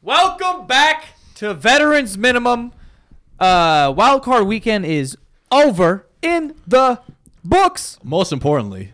Welcome back to Veterans Minimum. Uh, wild card weekend is over in the books. Most importantly,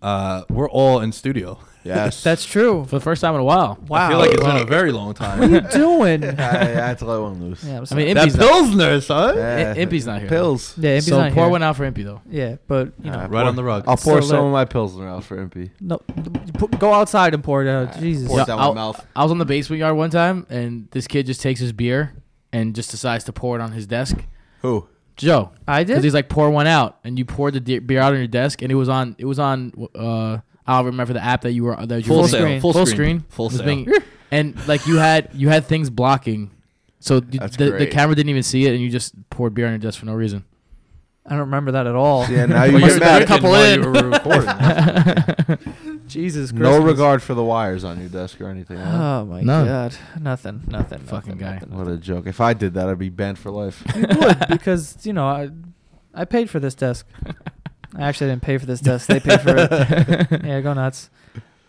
uh, we're all in studio. Yes. That's true. for the first time in a while. Wow. I feel like it's been a very long time. what are time. you doing? I, I had to let one loose. yeah, I'm I sorry. mean, that Impy's not, Pilsner, son. Yeah. Impy's not here. Pills. yeah, Impy's so not pour here. one out for Impy though. Yeah, but you know, Right on the rug. I'll pour So some lit. of my Pilsner out for Impy. no, p- go outside and pour it out. Jesus. Pour it Yeah, down I'll- my mouth. I was on the basement yard one time, and this kid just takes his beer and just decides to pour it on his desk. Who? Joe, I did. because did. he's like pour one out, and you poured the de- beer out on your desk, and it was on. It was on. Uh, I don't remember the app that you were that you Full were sale, screen. full full screen, screen, full screen, sale. being- and like you had you had things blocking, so you- That's the, the camera didn't even see it, and you just poured beer on your desk for no reason. I don't remember that at all. Yeah, now you Well, get you're- mad. a couple in. you were. Jesus Christ. No regard for the wires on your desk or anything. huh? Oh my None. god. Nothing. Nothing. Fucking nothing, guy. nothing, what a joke. If I did that, I'd be banned for life. You would because you know I I paid for this desk. I actually didn't pay for this desk. They paid for it. yeah, go nuts.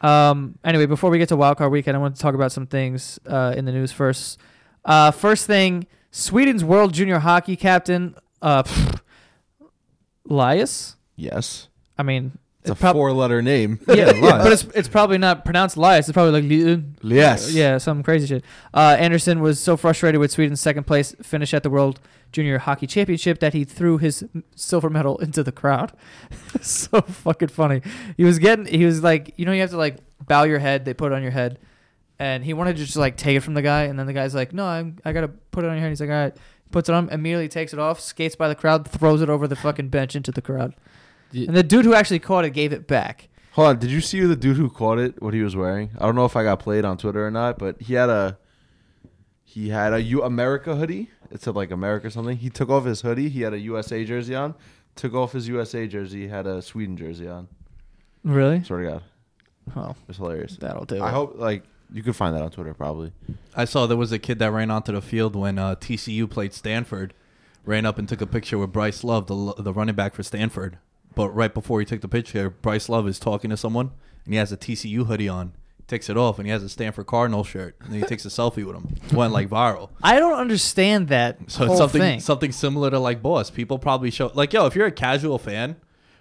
Um. Anyway, before we get to wildcard weekend, I want to talk about some things uh, in the news first. Uh, first thing, Sweden's World Junior Hockey captain, uh, Elias. yes. I mean, It's a prob- four letter name. yeah, Elias. but it's it's probably not pronounced Elias. It's probably like Li- Yes. yeah, some crazy shit. Uh, Andersson was so frustrated with Sweden's second place finish at the World Junior Hockey Championship that he threw his silver medal into the crowd. so fucking funny. He was getting, he was like, you know, you have to like bow your head. They put it on your head, and he wanted to just like take it from the guy, and then the guy's like, no, I'm, I gotta put it on your head. He's like, all right, puts it on, immediately takes it off, skates by the crowd, throws it over the fucking bench into the crowd. Yeah. And the dude who actually caught it gave it back. Hold on. Did you see the dude who caught it? What he was wearing? I don't know if I got played on Twitter or not, but he had a he had a U America hoodie. It said like America or something. He took off his hoodie. He had a USA jersey on. Took off his USA jersey. He had a Sweden jersey on. Really? Swear to God, Oh, it's hilarious. that'll do. I it. hope like you could find that on Twitter probably. I saw there was a kid that ran onto the field when uh, TCU played Stanford. Ran up and took a picture with Bryce Love, the the running back for Stanford. But right before he took the picture, Bryce Love is talking to someone, and he has a TCU hoodie on. Takes it off, and he has a Stanford Cardinal shirt, and then he takes a selfie with him. Went like viral. I don't understand that So whole it's something thing. something similar to like Boss. People probably show like yo, if you're a casual fan,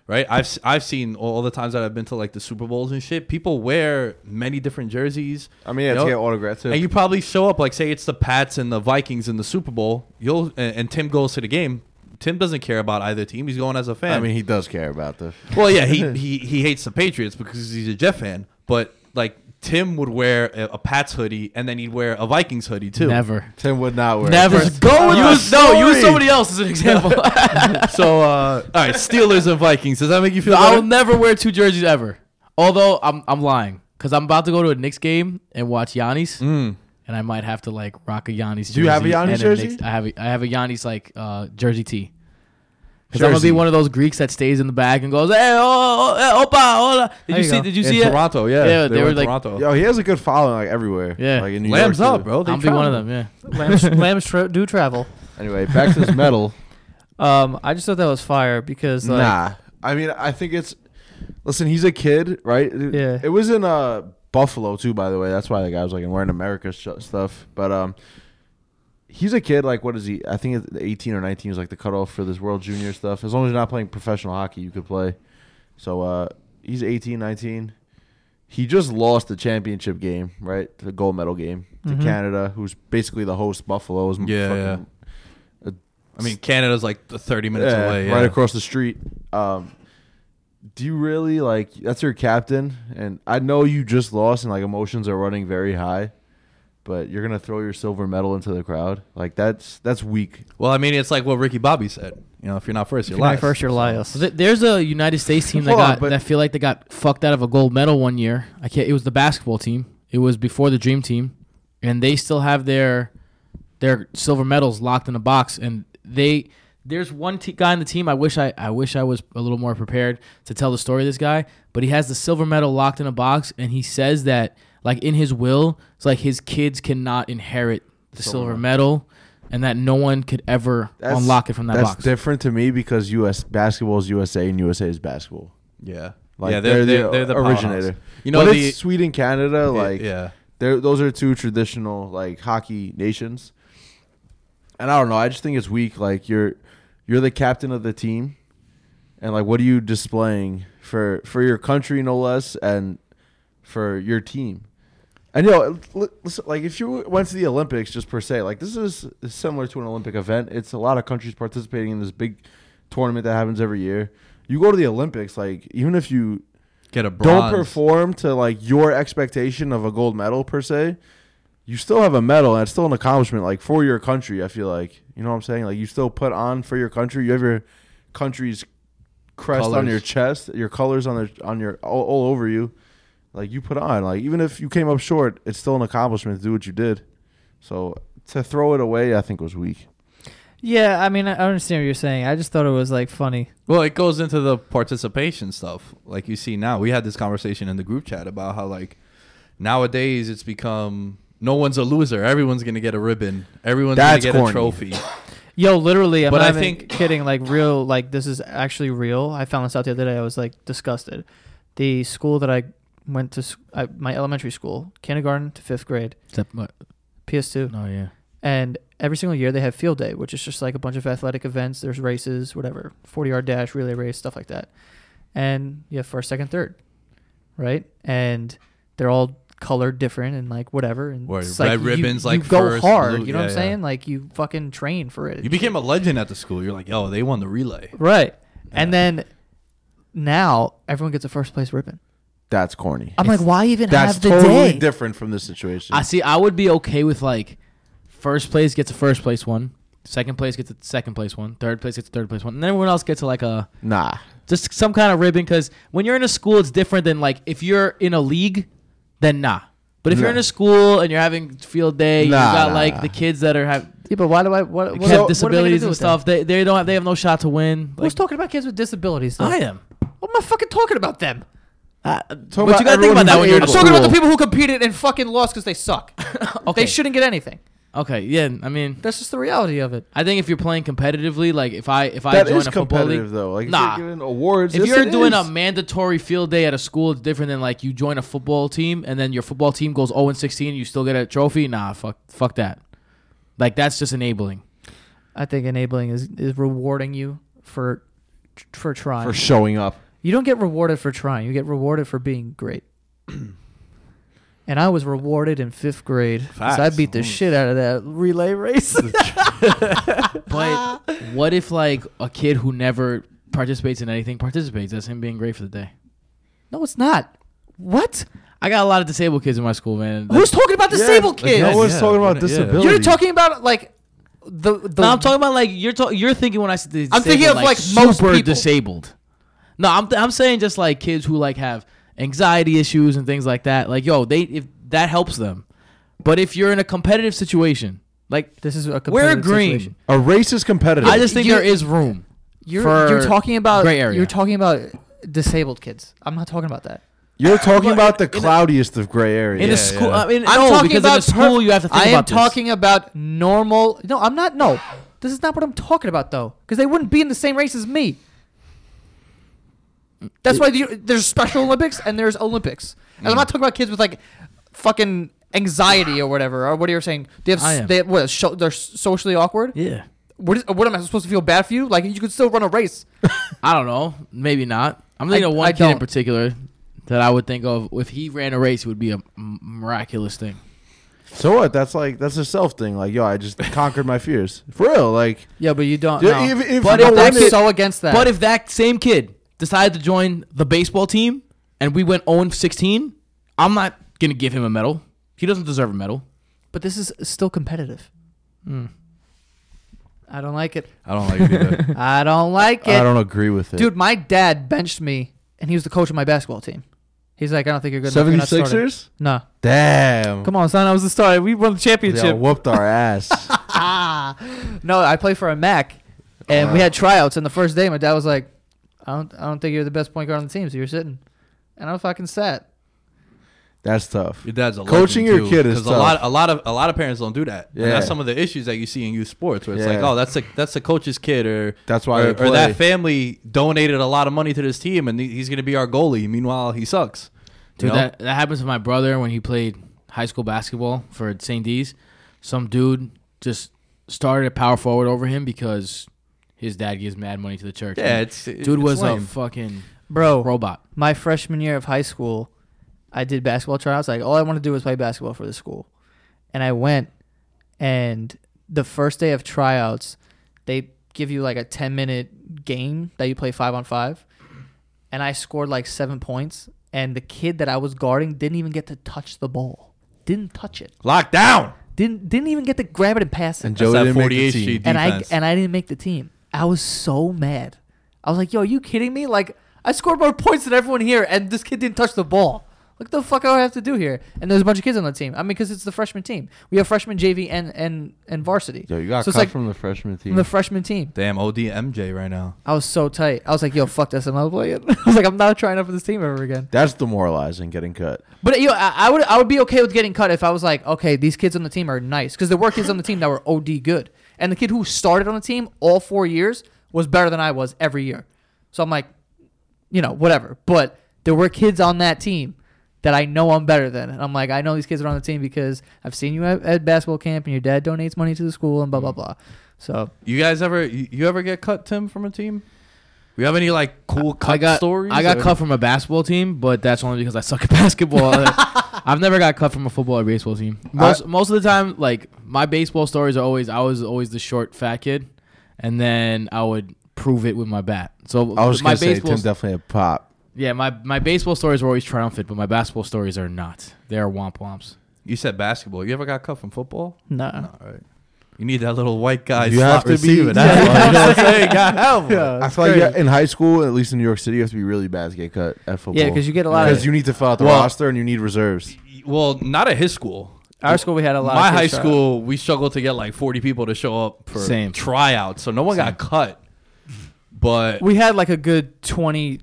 right? I've s- I've seen all the times that I've been to like the Super Bowls and shit. People wear many different jerseys. I mean, yeah, You to get autographs too. And you probably show up like say it's the Pats and the Vikings in the Super Bowl. You'll and, and Tim goes to the game. Tim doesn't care about either team. He's going as a fan. I mean, he does care about this. well, yeah, he, he he hates the Patriots because he's a Jet fan. But like Tim would wear a, a Pats hoodie and then he'd wear a Vikings hoodie too. Never. Tim would not wear. Never. Just go with the use, no, use story. somebody else as an example. So uh, all right, Steelers and Vikings. Does that make you feel I will never wear two jerseys ever. Although I'm I'm lying because I'm about to go to a Knicks game and watch Giannis. Mm. and I might have to like rock a Giannis. Jersey Do you have a Giannis and jersey? Knicks- I have a, I have a Giannis like uh, jersey tee. Because I'm gonna be one of those Greeks that stays in the back and goes, "Hey, oh, oh, hey, opa, hola." Did There you you see? go. Did you in see it? Toronto, yeah. Yeah, they were were in like- Toronto. Yo, he has a good following like everywhere. Yeah. like in New Lambs York, up, too. bro. They I'll be one of them. Yeah. Lambs, lambs tra- do travel. Anyway, back to this medal. Um, I just thought that was fire because like, nah, I mean, I think it's. Listen, he's a kid, right? It- Yeah. It was in uh Buffalo too, by the way. That's why the guy was like in wearing America sh- stuff. But um, he's a kid. Like, what is he? I think 18 or 19 is like the cutoff for this World Junior stuff. As long as you're not playing professional hockey, you could play. So uh, he's 18, 19. He just lost the championship game, right? The gold medal game to Mhm. Canada, who's basically the host. Buffalo is Yeah, fucking- I mean, Canada's like 30 minutes yeah, away. right across the street. Um, do you really like? That's your captain, and I know you just lost, and like emotions are running very high. But you're gonna throw your silver medal into the crowd, like that's that's weak. Well, I mean, it's like what Ricky Bobby said. You know, if you're not first, you're you're not last. first, you're last. There's a United States team that Hold on, got but- that feel like they got fucked out of a gold medal one year. I can't. It was the basketball team. It was before the Dream Team, and they still have their their silver medals locked in a box. And they there's one te- guy on the team. I wish I I wish I was a little more prepared to tell the story of this guy. But he has the silver medal locked in a box, and he says that like in his will, it's like his kids cannot inherit the silver medal. And that no one could ever That's- unlock it from that that's box. different to me because U.S. basketball is USA and USA is basketball. Yeah. Like yeah, they're, they're, the they're, the originator. powerhouse. You know, but the, it's Sweden, Canada, like yeah. They're, those are two traditional like hockey nations. And I don't know. I just think it's weak. Like you're you're the captain of the team, and like what are you displaying for for your country no less, and for your team. And you know, listen, like if you went to the Olympics just per se, like this is similar to an Olympic event. It's a lot of countries participating in this big tournament that happens every year. You go to the Olympics, like even if you Get a bronze. don't perform to like your expectation of a gold medal per se, you still have a medal and it's still an accomplishment like for your country. I feel like you know what I'm saying. Like you still put on for your country. You have your country's crest on your chest, your colors on the on your all, all over you. Like you put on. Like even if you came up short, it's still an accomplishment to do what you did. So to throw it away, I think was weak. Yeah, I mean, I I understand what you're saying. I just thought it was like funny. Well, it goes into the participation stuff. Like you see now, we had this conversation in the group chat about how like nowadays it's become no one's a loser. Everyone's gonna get a ribbon. Everyone's That's gonna get corny. a trophy. Yo, literally, I'm But not I even think- kidding. Like real, like this is actually real. I found this out the other day. I was like disgusted. The school that I went to, s- I, my elementary school, kindergarten to fifth grade, Except what? PS2, Oh yeah. and every single year they have field day, which is just like a bunch of athletic events. There's races, whatever, 40 yard dash, relay race, stuff like that. And you have first, second, third, right? And they're all colored different and like whatever. And Where it's red you- ribbons, you, like, go first, hard. blue- you know what I'm yeah. saying? Like you fucking train for it. You became a legend at the school. You're like, oh, they won the relay. Right. And then now everyone gets a first place ribbon. That's corny. I'm like, why even That's have the day? That's totally day? different from this situation. I see. I would be okay with like first place gets a first place one, second place gets a second place one, third place gets a third place one, and then everyone else gets a, like a nah. just some kind of ribbon. Because when you're in a school, it's different than like if you're in a league, then nah. But if you're in a school and you're having field day, you Nah, got nah, like nah. the kids that are have Yeah, but why do I? What, what, have what I gonna disabilities do and stuff. They they don't have, they have no shot to win. Who's Like, talking about kids with disabilities? Though? I am. What am I fucking talking about them? Talk But about you gotta think everyone about that who's when you're I'm able. talking about the people who competed and fucking lost because they suck. Okay. They shouldn't get anything. Okay. Yeah. I mean, That's just the reality of it. I think if you're playing competitively, like if I if I That join is a football league, though. Like Nah. you're giving awards, if yes, you're it doing is. a mandatory field day at a school, it's different than like you join a football team and then your football team goes 0 and 16, and you still get a trophy. Nah, fuck, fuck that. Like that's just enabling. I think enabling is is rewarding you for for trying. for showing up. You don't get rewarded for trying. You get rewarded for being great. and I was rewarded in fifth grade 'cause I beat the Mm. shit out of that relay race. But what if like a kid who never participates in anything participates? That's him being great for the day. no, it's not. What? I got a lot of disabled kids in my school, man. Who's talking about disabled Yeah, kids? No one's Yeah, talking about yeah. disability. You're talking about like the the. no, I'm talking about like you're talking. You're thinking when I said disabled, I'm thinking of, like, most super people. disabled. No, I'm I'm saying just like kids who like have anxiety issues and things like that. Like, yo, they if that helps them. But if you're in a competitive situation, like This is a competitive we're competitive agreeing. situation. A race is competitive. I just think You- there is room. You're for you're talking about gray area. you're talking about disabled kids. I'm not talking about that. You're talking But about the in a- cloudiest of gray areas. in Yeah, a school. yeah. I mean, I'm no, talking because about in a school per- you have to think I am about this. talking about normal. No, I'm not. No, this is not what I'm talking about though, because they wouldn't be in the same race as me. That's why you, there's Special Olympics and there's Olympics. And I'm not mm. talking about kids with like fucking anxiety or whatever. Or what are you saying? They have, I s- am. they have what? Sho- they're socially awkward. Yeah. What, is, what am I supposed to feel bad for you? Like you could still run a race. I don't know. Maybe not. I'm thinking I- of one I kid in don't. particular that I would think of. If he ran a race, it would be a m- miraculous thing. so what? That's like that's a self thing. Like yo, I just conquered my fears for real. Like Yeah, but you don't. Yeah, no. if- if but you I'm don't win it- so against that. But if that same kid decided to join the baseball team and we went 0 16, I'm not gonna give him a medal. He doesn't deserve a medal. but this is still competitive. Hmm. I don't like it. I don't like it either. I don't like it. I don't agree with it. Dude, my dad benched me, and he was the coach of my basketball team. He's like, I don't think you're good enough. You're not starting." 76ers? No. Damn. Come on, son. I was the starter. We won the They all championship. whooped our ass. no, I play for a Mac, and we had tryouts. And the first day, my dad was like, I don't, I don't think you're the best point guard on the team, so you're sitting. And I'm fucking sat. That's tough. Your dad's a Coaching legend, your too, kid is 'cause a lot, a lot of, a lot of parents don't do that. And that's some of the issues that you see in youth sports, where it's like, oh, that's a that's a coach's kid, or That's why or, or that family donated a lot of money to this team, and he's going to be our goalie. Meanwhile, he sucks. Dude, You know? that that happens to my brother when he played high school basketball for St. D's. Some dude just started a power forward over him because his dad gives mad money to the church. yeah, And it's dude it's was a fucking Bro, robot. my freshman year of high school, I did basketball tryouts. Like all I wanted to do was play basketball for the school, and I went. And the first day of tryouts, they give you like a ten minute game that you play five on five, and I scored like seven points. And the kid that I was guarding didn't even get to touch the ball. Didn't touch it. locked down. Didn't didn't even get to grab it and pass it. And Joe that didn't make 48 the team. sheet and I defense. and I didn't make the team. I was so mad. I was like, "Yo, are you kidding me? Like, I scored more points than everyone here, and this kid didn't touch the ball. What the fuck do I have to do here?" And there's a bunch of kids on the team. I mean, because it's the freshman team. We have freshman, JV, and and and varsity. Yo, you got So it's cut like- from the freshman team. From the freshman team. Damn, OD MJ right now. I was so tight. I was like, "Yo, fuck this. I'm not playing." I was like, "I'm not trying out for this team ever again." That's demoralizing, getting cut. But you, know, I, I would, I would be okay with getting cut if I was like, okay, these kids on the team are nice because there were kids on the team that were OD good, and the kid who started on the team all four years was better than I was every year. So I'm like, you know, whatever. But there were kids on that team that I know I'm better than, and I'm like, I know these kids are on the team because I've seen you at, at basketball camp, and your dad donates money to the school, and blah blah mm-hmm. blah. So You guys ever you, you ever get cut, Tim, from a team? We have any like cool cut I got stories? I got or- cut from a basketball team, but that's only because I suck at basketball. I've never got cut from a football or baseball team. Most most of the time, like my baseball stories are always I was always the short fat kid, and then I would prove it with my bat. So I was my gonna say baseball Tim definitely a pop. yeah my my baseball stories are always triumphant, but my basketball stories are not. They are womp womps. You said basketball. You ever got cut from football? no, No, right. You need that little white guy You slot have to be- That's Yeah. what, you I'm saying? God help. Yeah, I feel like yeah, in high school, at least in New York City, you have to be really bad to get cut at football. yeah, because you get a lot because of. you need to fill out the Well- roster and you need reserves. Well, not at his school. Our school, we had a lot. My of high kids out. school, we struggled to get like 40 people to show up for Same. tryouts, so no one got cut. But we had like a good 20,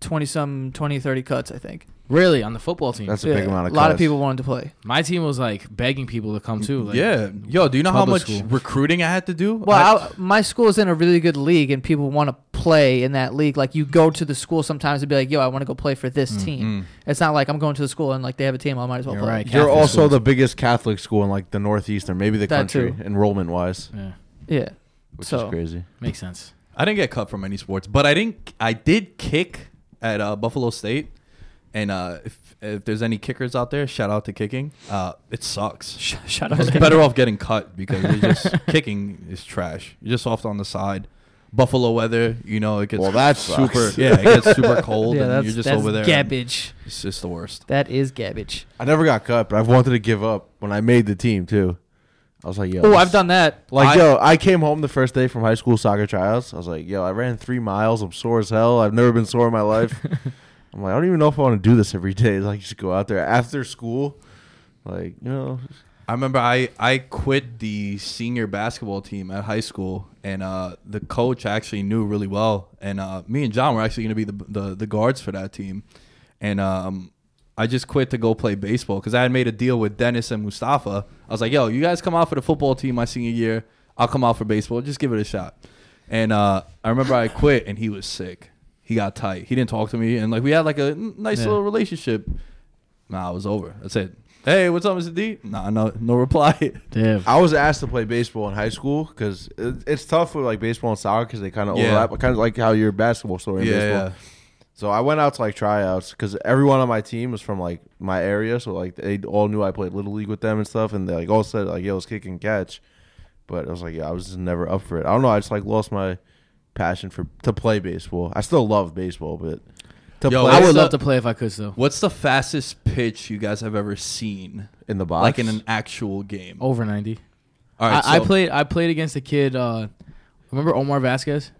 20 some, 20, 30 cuts, I think. Really, on the football team, That's a big Yeah, amount of A lot of cuts. people wanted to play. my team was like begging people to come too. Like, yeah, yo, do you know how public much school. recruiting I had to do? Well, I- I, my school is in a really good league, and people want to play in that league. Like you go to the school sometimes and be like, "Yo, I want to go play for this team." mm. It's not like I'm going to the school and like they have a team. I might as well You're play. right. You're Catholic also schools. the biggest Catholic school in like the Northeast or maybe the That country, too. enrollment wise, yeah, Yeah. which So- is crazy. makes sense. I didn't get cut from any sports, but I didn't. I did kick at uh, Buffalo State, and uh, if if there's any kickers out there, shout out to kicking. Uh, it sucks. Sh- shut up. It's better off getting cut because it's just kicking is trash. You're just off on the side. Buffalo weather, you know, it gets Well, that super. sucks. Yeah, it gets super cold, yeah, and you're just that's over there. and garbage. It's just the worst. That is garbage. I never got cut, but I've wanted to give up when I made the team too. I was like, yo. Oh, I've done that. Like, I- yo, I came home the first day from high school soccer tryouts. I was like, yo, I ran three miles. I'm sore as hell. I've never been sore in my life. I'm like, I don't even know if I want to do this every day. Like, just go out there after school. Like, you know, I remember I, I quit the senior basketball team at high school, and uh, the coach actually knew really well. And uh, me and John were actually going to be the, the the guards for that team. And um, I just quit to go play baseball because I had made a deal with Dennis and Mustafa. I was like, "Yo, you guys come out for the football team my senior year. I'll come out for baseball. Just give it a shot." And uh, I remember I quit, and he was sick. He got tight. He didn't talk to me, and like we had like a nice Yeah. little relationship. Nah, it was over. That's it. Hey, what's up, Mr. D? Nah, no, no reply. Damn. I was asked to play baseball in high school because it, it's tough with like baseball and soccer because they kind of Yeah. overlap. Kind of like how your basketball story in yeah, baseball. yeah. So I went out to like tryouts because everyone on my team was from like my area, so like they all knew I played little league with them and stuff, and they like all said like, "Yo, it's kick and catch," but I was like, "Yeah, I was just never up for it." I don't know. I just like lost my passion for to play baseball. I still love baseball, but to Yo, play I would What's love to play if I could still. What's the fastest pitch you guys have ever seen, in the box, like in an actual game? Over ninety. All right, I, I so- played. I played against a kid. Uh, remember Omar Vasquez?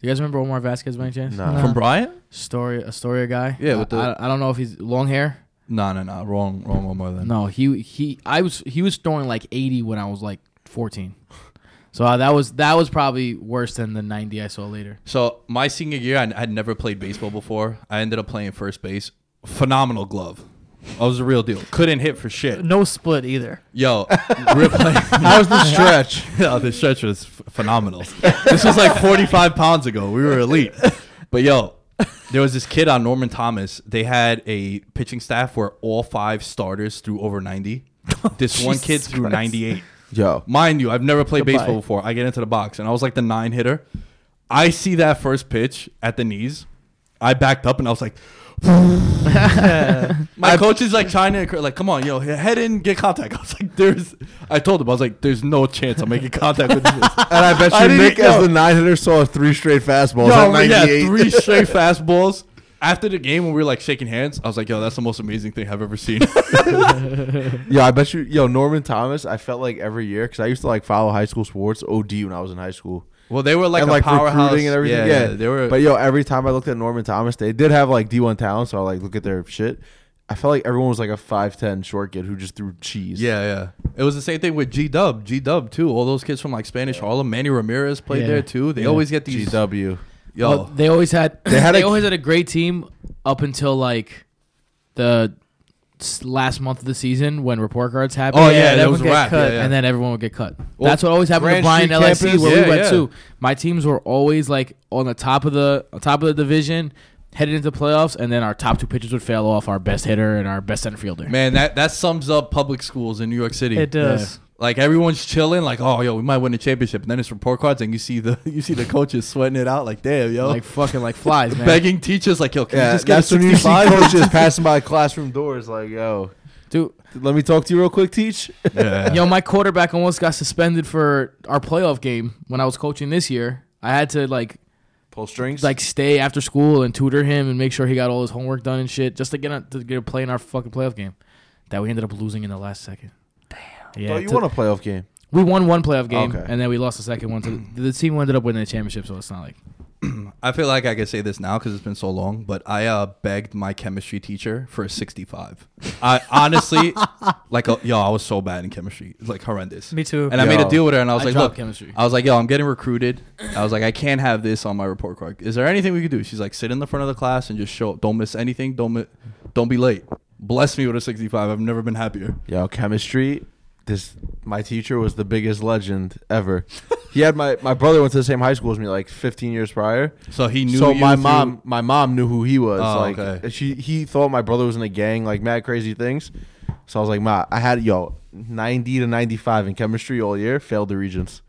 You guys remember Omar Vasquez by any chance? Nah. from Bryant. Story, Astoria guy. Yeah, I- with the- I, I don't know if he's long hair. No, no, no, wrong, wrong one more than. No, he he. I was he was throwing like eighty when I was like fourteen. So uh, that was that was probably worse than the ninety I saw later. So my senior year, I had never played baseball before. I ended up playing first base. Phenomenal glove. I was a real deal. Couldn't hit for shit. No split either. Yo, we were playing. how's the stretch? oh, the stretch was f- phenomenal. this was like 45 pounds ago. We were elite. But yo, there was this kid on Norman Thomas. They had a pitching staff where all five starters threw over 90. This one kid Jesus threw Christ. 98. Yo, Mind you, I've never played Goodbye. baseball before. I get into the box and I was like the nine hitter. I see that first pitch at the knees. I backed up and I was like, my coach is like trying to like, come on, yo, head in, get contact. I was like, there's. I told him I was like, there's no chance I'm making contact with this. and I bet you didn't Nick, as the nine hitter, saw three straight fastballs Yo, at yeah, 98. three straight fastballs. After the game, when we were like shaking hands, I was like, yo, that's the most amazing thing I've ever seen. Yo, I bet you, yo, Norman Thomas. I felt like every year because I used to like follow high school sports, OD when I was in high school. well, they were like and a like powerhouse recruiting and everything. Yeah, they were. But yo, every time I looked at Norman Thomas, they did have like D1 talent, so I like look at their shit. I felt like everyone was like a five ten short kid who just threw cheese. Yeah, yeah. It was the same thing with G Dub. G Dub too. All those kids from like Spanish Harlem. Manny Ramirez played Yeah. there too. They Yeah. always get these. GW. Yo, Well, they always had They they, had a- always had a great team up until like the s- last month of the season when report cards happened. Oh, yeah, that that would was get rap. cut. Yeah, yeah. and then everyone would get cut. Well, That's what always happened Grand to Brian Street LSC campus? where Yeah, we went yeah. to. My teams were always like on the top of the on top of the division, headed into playoffs, and then our top two pitchers would fail off our best hitter and our best center fielder. man, that that sums up public schools in New York City. It does. Like everyone's chilling, like, oh, yo, we might win the championship. And then it's report cards, and you see the you see the coaches sweating it out, like, damn, yo, Like fucking like flies, man. begging teachers, like, yo, can you just get a that's when you see 65? coaches passing by classroom doors, like, yo, Dude, let me talk to you real quick, teach. yeah. Yo, my quarterback almost got suspended for our playoff game when I was coaching this year. I had to like Pull strings. like stay after school and tutor him and make sure he got all his homework done and shit just to get a, to get a play in our fucking playoff game that we ended up losing in the last second. Damn. Yeah. you to- won a playoff game. we won one playoff game Okay. and then we lost the second one. To the team ended up winning the championship, so it's not like I feel like I could say this now because it's been so long, but I uh, begged my chemistry teacher for a 65. I honestly, like, uh, yo, I was so bad in chemistry, like horrendous. Me too. And I made a Yo. deal with her, and I was I like, dropped look, chemistry. I was like, yo, I'm getting recruited. I was like, I can't have this on my report card. Is there anything we could do? She's like, sit in the front of the class and just show. up. Don't miss anything. Don't mi- don't be late. Bless me with a 65. I've never been happier. Yo, chemistry. This my teacher was the biggest legend ever. he had my my brother went to the same high school as me, like 15 years prior. So he knew. so you my through- mom, my mom knew who he was. Oh, like okay. she, he thought my brother was in a gang, like mad crazy things. So I was like, ma, I had yo 90 to 95 in chemistry all year, failed the regents.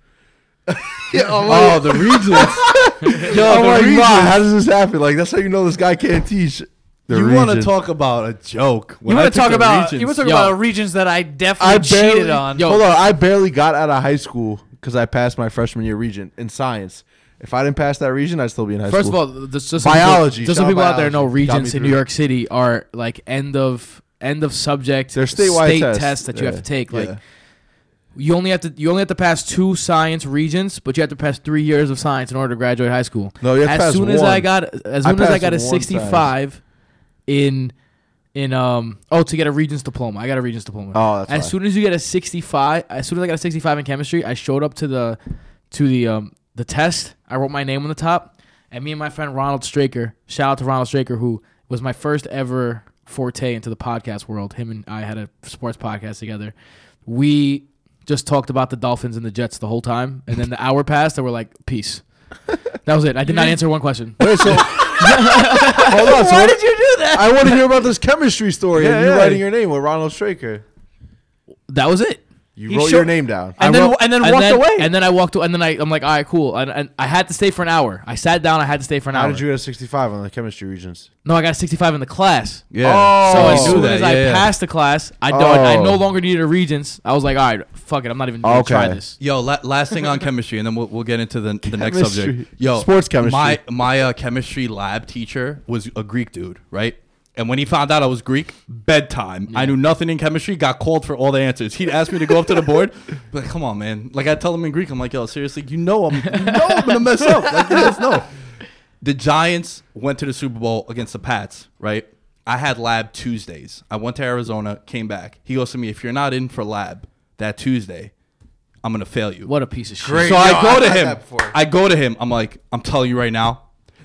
yeah, I'm Oh, oh the Regents. yo, I'm the like, ma, how does this happen? Like that's how you know this guy can't teach. The you want to talk about a joke? You When I want to talk about Regents- you want to talk Yo. about regents that I definitely I cheated on. Yo. Hold on, I barely got out of high school because I passed my freshman year region in science. If I didn't pass that region, I'd still be in high First school. of all, just, just Biology, So just shout so out people out there know, biology. Got me regents in New. York City are like end of end of subject They're statewide state tests. tests that you have to take. Like Yeah. you only have to you only have to pass two science regents, but you have to pass three years of science in order to graduate high school. no, you have to as pass soon as I got as I soon as I got a one science. 65 in in um oh to get a regents diploma. I got a regents diploma. Oh, that's as soon as you get a 65, as soon as I got a 65 in chemistry, I showed up to the to the um the test. I wrote my name on the top, and me and my friend Ronald Straker, shout out to Ronald Straker, who was my first ever forte into the podcast world. Him and I had a sports podcast together. We just talked about the Dolphins and the Jets the whole time, and then the hour passed, and we're like, peace. That was it. I did not answer one question. Wait, so hold on. So Why did you do that? I want to hear about this chemistry story Yeah, and you yeah. writing your name with Ronald Straker. That was it. You He wrote showed- your name down. And I then wrote- and then walked away. And then I walked away. And then I, I'm like, all right, cool. And, and I had to stay for an hour. I sat down. I had to stay for an How hour. did you get a 65 on the chemistry regents? no, I got a 65 in the class. Yeah. Oh. So I as knew soon that, as I yeah, yeah. passed the class, I don't. I Oh. no longer needed a regents. I was like, all right, fuck it. I'm not even gonna try Okay. this. Yo, la- last thing on chemistry, and then we'll, we'll get into the, the next Chemistry. subject. Yo, Sports chemistry. My my uh, chemistry lab teacher was a Greek dude, right? And when he found out I was Greek, bedtime. I knew nothing in chemistry. Got called for all the answers. He'd ask me to go up to the board, be like, "Come on, man!" Like I tell him in Greek, I'm like, "Yo, seriously, you know I'm, you know I'm gonna mess up. Like you just know." The Giants went to the Super Bowl against the Pats, right? I had lab Tuesdays. I went to Arizona, came back. He goes to me, "If you're not in for lab that Tuesday, I'm gonna fail you." What a piece of shit. Great. So Yo, I go I've to him. I go to him. I'm like, I'm telling you right now,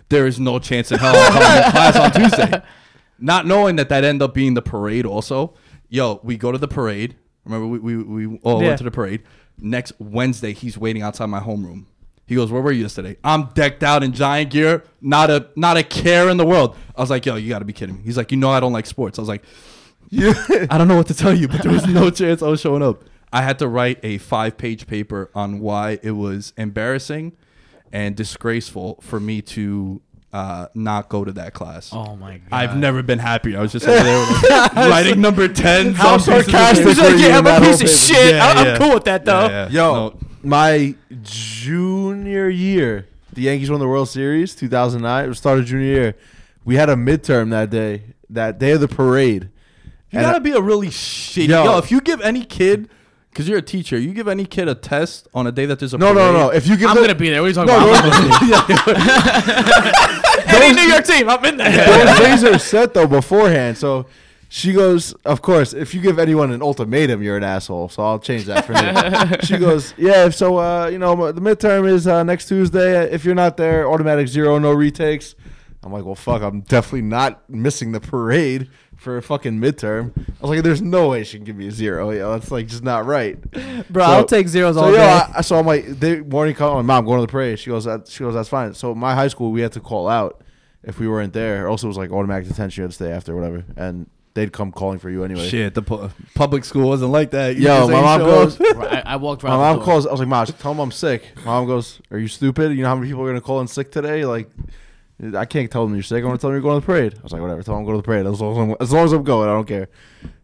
there is no chance in hell I'm coming to class on Tuesday. Not knowing that that ended up being the parade also. Yo, we go to the parade. Remember, we, we, we all Yeah. went to the parade. Next Wednesday, he's waiting outside my homeroom. He goes, "Where were you yesterday?" I'm decked out in giant gear, not a not a care in the world. I was like, "Yo, you got to be kidding me." He's like, "You know I don't like sports." I was like, "Yeah, I don't know what to tell you, but there was no chance I was showing up. I had to write a five page paper on why it was embarrassing and disgraceful for me to uh, not go to that class. Oh my god. I've never been happier. I was just over there like, writing number 10. How some pieces of sarcastic paper. were you yeah, I'm a piece of shit. Yeah, I- I'm yeah. cool with that though. Yeah, yeah. Yo, No. my junior year, the Yankees won the World Series, 2009. It was started junior year. We had a midterm that day, that day of the parade. You And gotta I- be a really shitty. Yo. Yo, if you give any kid, because you're a teacher, you give any kid a test on a day that there's a No, no, parade, no. If you give I'm the, gonna be there. What are you No, talking no, about? Any New York team, I'm in there. those days are set though beforehand. So she goes, of course, if you give anyone an ultimatum, you're an asshole. So I'll change that for me. she goes, yeah. So uh, you know, the midterm is uh, next Tuesday. If you're not there, automatic zero, no retakes. I'm like, well, fuck. I'm definitely not missing the parade for a fucking midterm. I was like, there's no way she can give me a zero. Yeah, that's like just not right. Bro, So- I'll take zeros So all yo, day. I, so I'm like, they morning call. My mom going to the parade. She goes, that, she goes, that's fine. So my high school, we had to call out if we weren't there. Also, it was like automatic detention. You had to stay after, whatever, and they'd come calling for you anyway. Shit, the pu- public school wasn't like that. You Yo, just my ain't mom show goes. I, I walked My around. mom the door. calls. I was like, "Mom, just tell them I'm sick." My mom goes, "Are you stupid? You know how many people are gonna call in sick today? Like, I can't tell them you're sick. I want to tell them you're going to the parade." I was like, "Whatever. Tell them I'm going to the parade. As long as I'm, as long as I'm going, I don't care."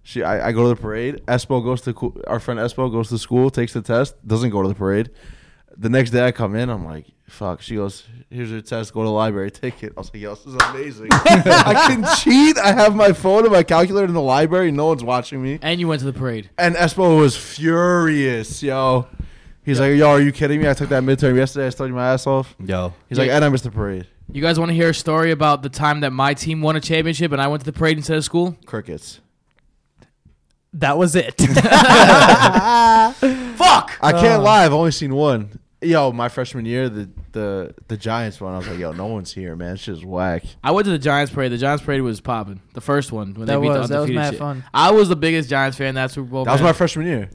She, I, I go to the parade. Espo goes to co- our friend Espo goes to school, takes the test, doesn't go to the parade. The next day I come in, I'm like, "Fuck." She goes, "Here's your test. Go to the library, take it." I was like, "Yo, this is amazing. I can cheat. I have my phone and my calculator in the library. No one's watching me." And you went to the parade. And Espo was furious, yo. He's like, yo, are you kidding me? I took that midterm yesterday. I studied my ass off. Yo, He's like, and I missed the parade. You guys want to hear a story about the time that my team won a championship and I went to the parade instead of school? Crickets. that was it. Fuck. I can't Oh. lie. I've only seen one. Yo, my freshman year, the the the Giants one. I was like, yo, no one's here, man. It's just whack. I went to the Giants parade. The Giants parade was popping. The first one when That they beat was- the that was undefeated mad shit. fun. I was the biggest Giants fan in that Super Bowl. That was man. my freshman year,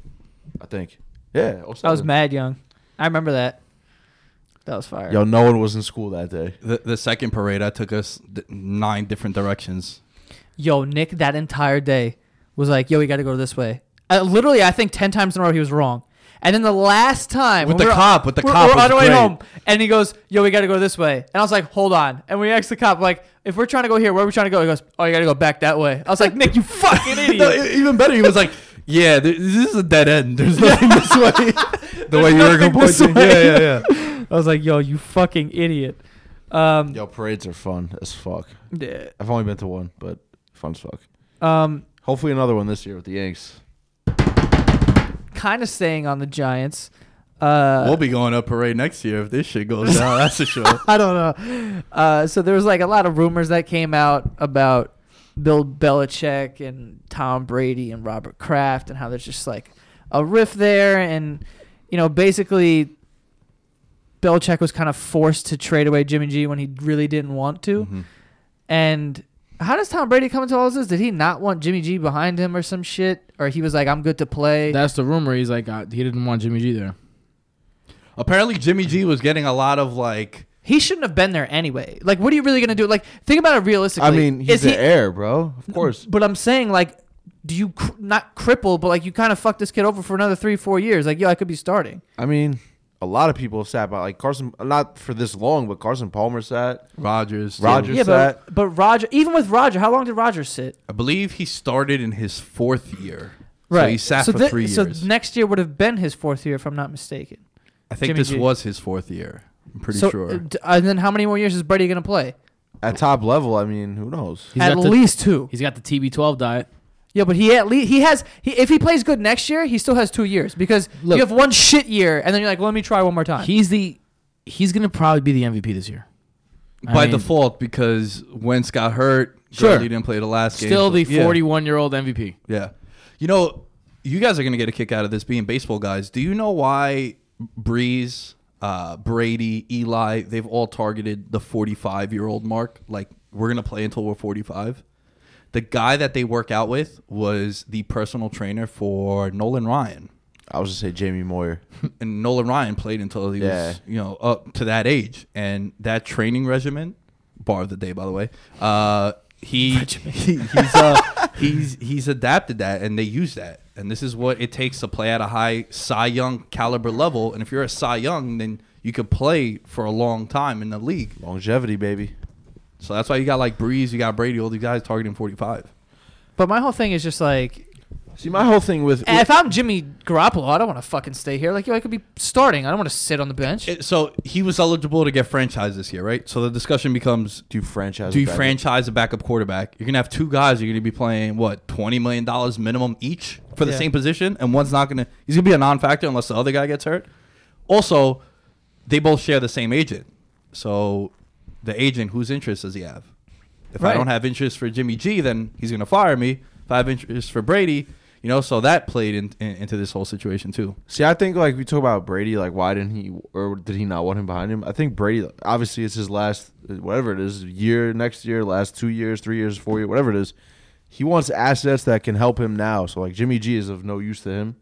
I think. Yeah, I was mad young. I remember that. That was fire. Yo, no one was in school that day. the the second parade, I took us th- nine different directions. Yo, Nick, that entire day was like, yo, we got to go this way. Uh, literally, I think 10 times in a row he was wrong. And then the last time. With the we were- cop, with the we're, cop We're on the way great. home. And he goes, yo, we got to go this way. And I was like, hold on. And we asked the cop, like, if we're trying to go here, where are we trying to go? He goes, oh, you got to go back that way. I was like, Nick, you fucking idiot. No, even better, he was like, "Yeah, this is a dead end. There's nothing this way." the way you were going this pointing. way. Yeah, yeah, yeah. I was like, yo, you fucking idiot. Um, Yo, parades are fun as fuck. yeah, I've only been to one, but fun as fuck. um, Hopefully another one this year with the Yanks. Kind of staying on the Giants. Uh, we'll be going up parade next year if this shit goes down. That's for sure. I don't know. Uh, so there was like a lot of rumors that came out about Bill Belichick and Tom Brady and Robert Kraft and how there's just like a riff there, and you know, basically, Belichick was kind of forced to trade away Jimmy G when he really didn't want to. Mhm. And how does Tom Brady come into all this? Did he not want Jimmy G behind him or some shit, or he was like, "I'm good to play"? That's the rumor. He's like, uh, he didn't want Jimmy G there. Apparently, Jimmy G was getting a lot of like. he shouldn't have been there anyway. Like, what are you really gonna do? Like, think about it realistically. I mean, he's Is the he- heir, bro. Of course. But I'm saying, like, do you cr- not cripple, but like you kind of fuck this kid over for another three, four years? Like, yo, I could be starting. I mean, a lot of people have sat by like Carson, not for this long, but Carson Palmer sat. Rogers. Rodgers yeah, sat. but but Roger, even with Roger, how long did Roger sit? I believe he started in his fourth year. Right. So he sat so for thi- three So years. next year would have been his fourth year, if I'm not mistaken. I think Jimmy this G. was his fourth year. I'm pretty so, sure. uh, d- and then how many more years is Brady gonna play? At top level, I mean, who knows? He's At got the- least two. He's got the TB12 diet. Yeah, but he at least he has he if he plays good next year, he still has two years because Look- you have one shit year and then you're like, let me try one more time. He's the he's gonna probably be the MVP this year. I By mean, default, because Wentz got hurt. Sure. Gurley didn't play the last game. still the yeah. 41 year old MVP. Yeah. You know, you guys are going to get a kick out of this being baseball guys. Do you know why Brees, uh, Brady, Eli, they've all targeted the 45 year old mark? Like, we're going to play until we're 45. The guy that they work out with was the personal trainer for Nolan Ryan. I was just say Jamie Moyer. And Nolan Ryan played until he Yeah. was, you know, up to that age. And that training regimen, bar of the day, by the way, uh, he, he he's uh, he's he's adapted that, and they use that. And this is what it takes to play at a high Cy Young caliber level. And if you're a Cy Young, then you could play for a long time in the league. Longevity, baby. So that's why you got like Brees, you got Brady, all these guys targeting 45. but my whole thing is just like See, my whole thing with, And if I'm Jimmy Garoppolo, I don't want to fucking stay here. Like, yo, I could be starting. I don't want to sit on the bench. It- so he was eligible to get franchised this year, right? So the discussion becomes do you franchise? do you a backup? franchise a backup quarterback? You're gonna have two guys. You're gonna be playing what twenty million dollars minimum each for the Yeah. same position, and one's not gonna. He's gonna be a non-factor unless the other guy gets hurt. Also, they both share the same agent. So, the agent, whose interest does he have? If I don't have interest for Jimmy G, then he's gonna fire me. If I have interest for Brady, you know, so that played in, in, into this whole situation too. See, I think like we talk about Brady, like why didn't he or did he not want him behind him? I think Brady, obviously, it's his last whatever it is, year next year, last two years, three years, four years, whatever it is. He wants assets that can help him now. So like Jimmy G is of no use to him,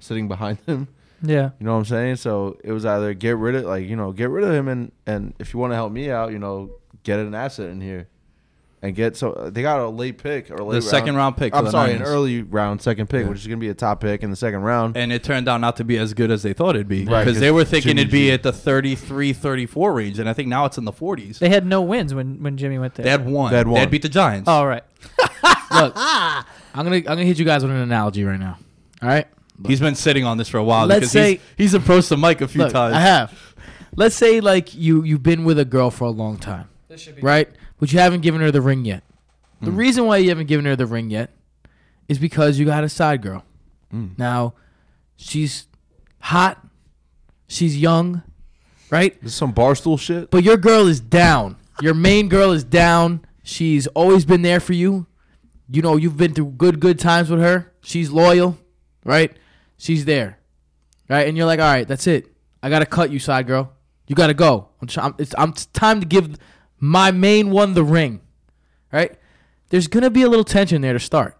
sitting behind him. Yeah. You know what I'm saying? So it was either get rid of like you know get rid of him and and if you want to help me out, you know get an asset in here. And get so uh, they got a late pick or a late The second round pick. I'm the sorry, an early round second pick, Yeah. which is gonna be a top pick in the second round. and it turned out not to be as good as they thought it'd be Right, because they 'cause were thinking Jimmy it'd be G. at the 33 34 range and i think now it's in the 40s They had no wins when, when Jimmy went there. they had one They had one. beat the giants oh, right. Look, I'm gonna I'm gonna hit you guys with an analogy right now. All right. He's been sitting on this for a while Let's because say- he's, he's approached the mic a few Look, times I have. Let's say like you you've been with a girl for a long time, right? But you haven't given her the ring yet. The Mm. reason why you haven't given her the ring yet is because you got a side girl. Mm. Now, she's hot, she's young, right? This is some barstool shit. But your girl is down. Your main girl is down. She's always been there for you. You know, you've been through good, good times with her. She's loyal, right? She's there, right? And you're like, all right, that's it. I gotta cut you, side girl. You gotta go. I'm, tr- I'm, it's, I'm it's time to give my main one the ring, right? There's gonna be a little tension there to start.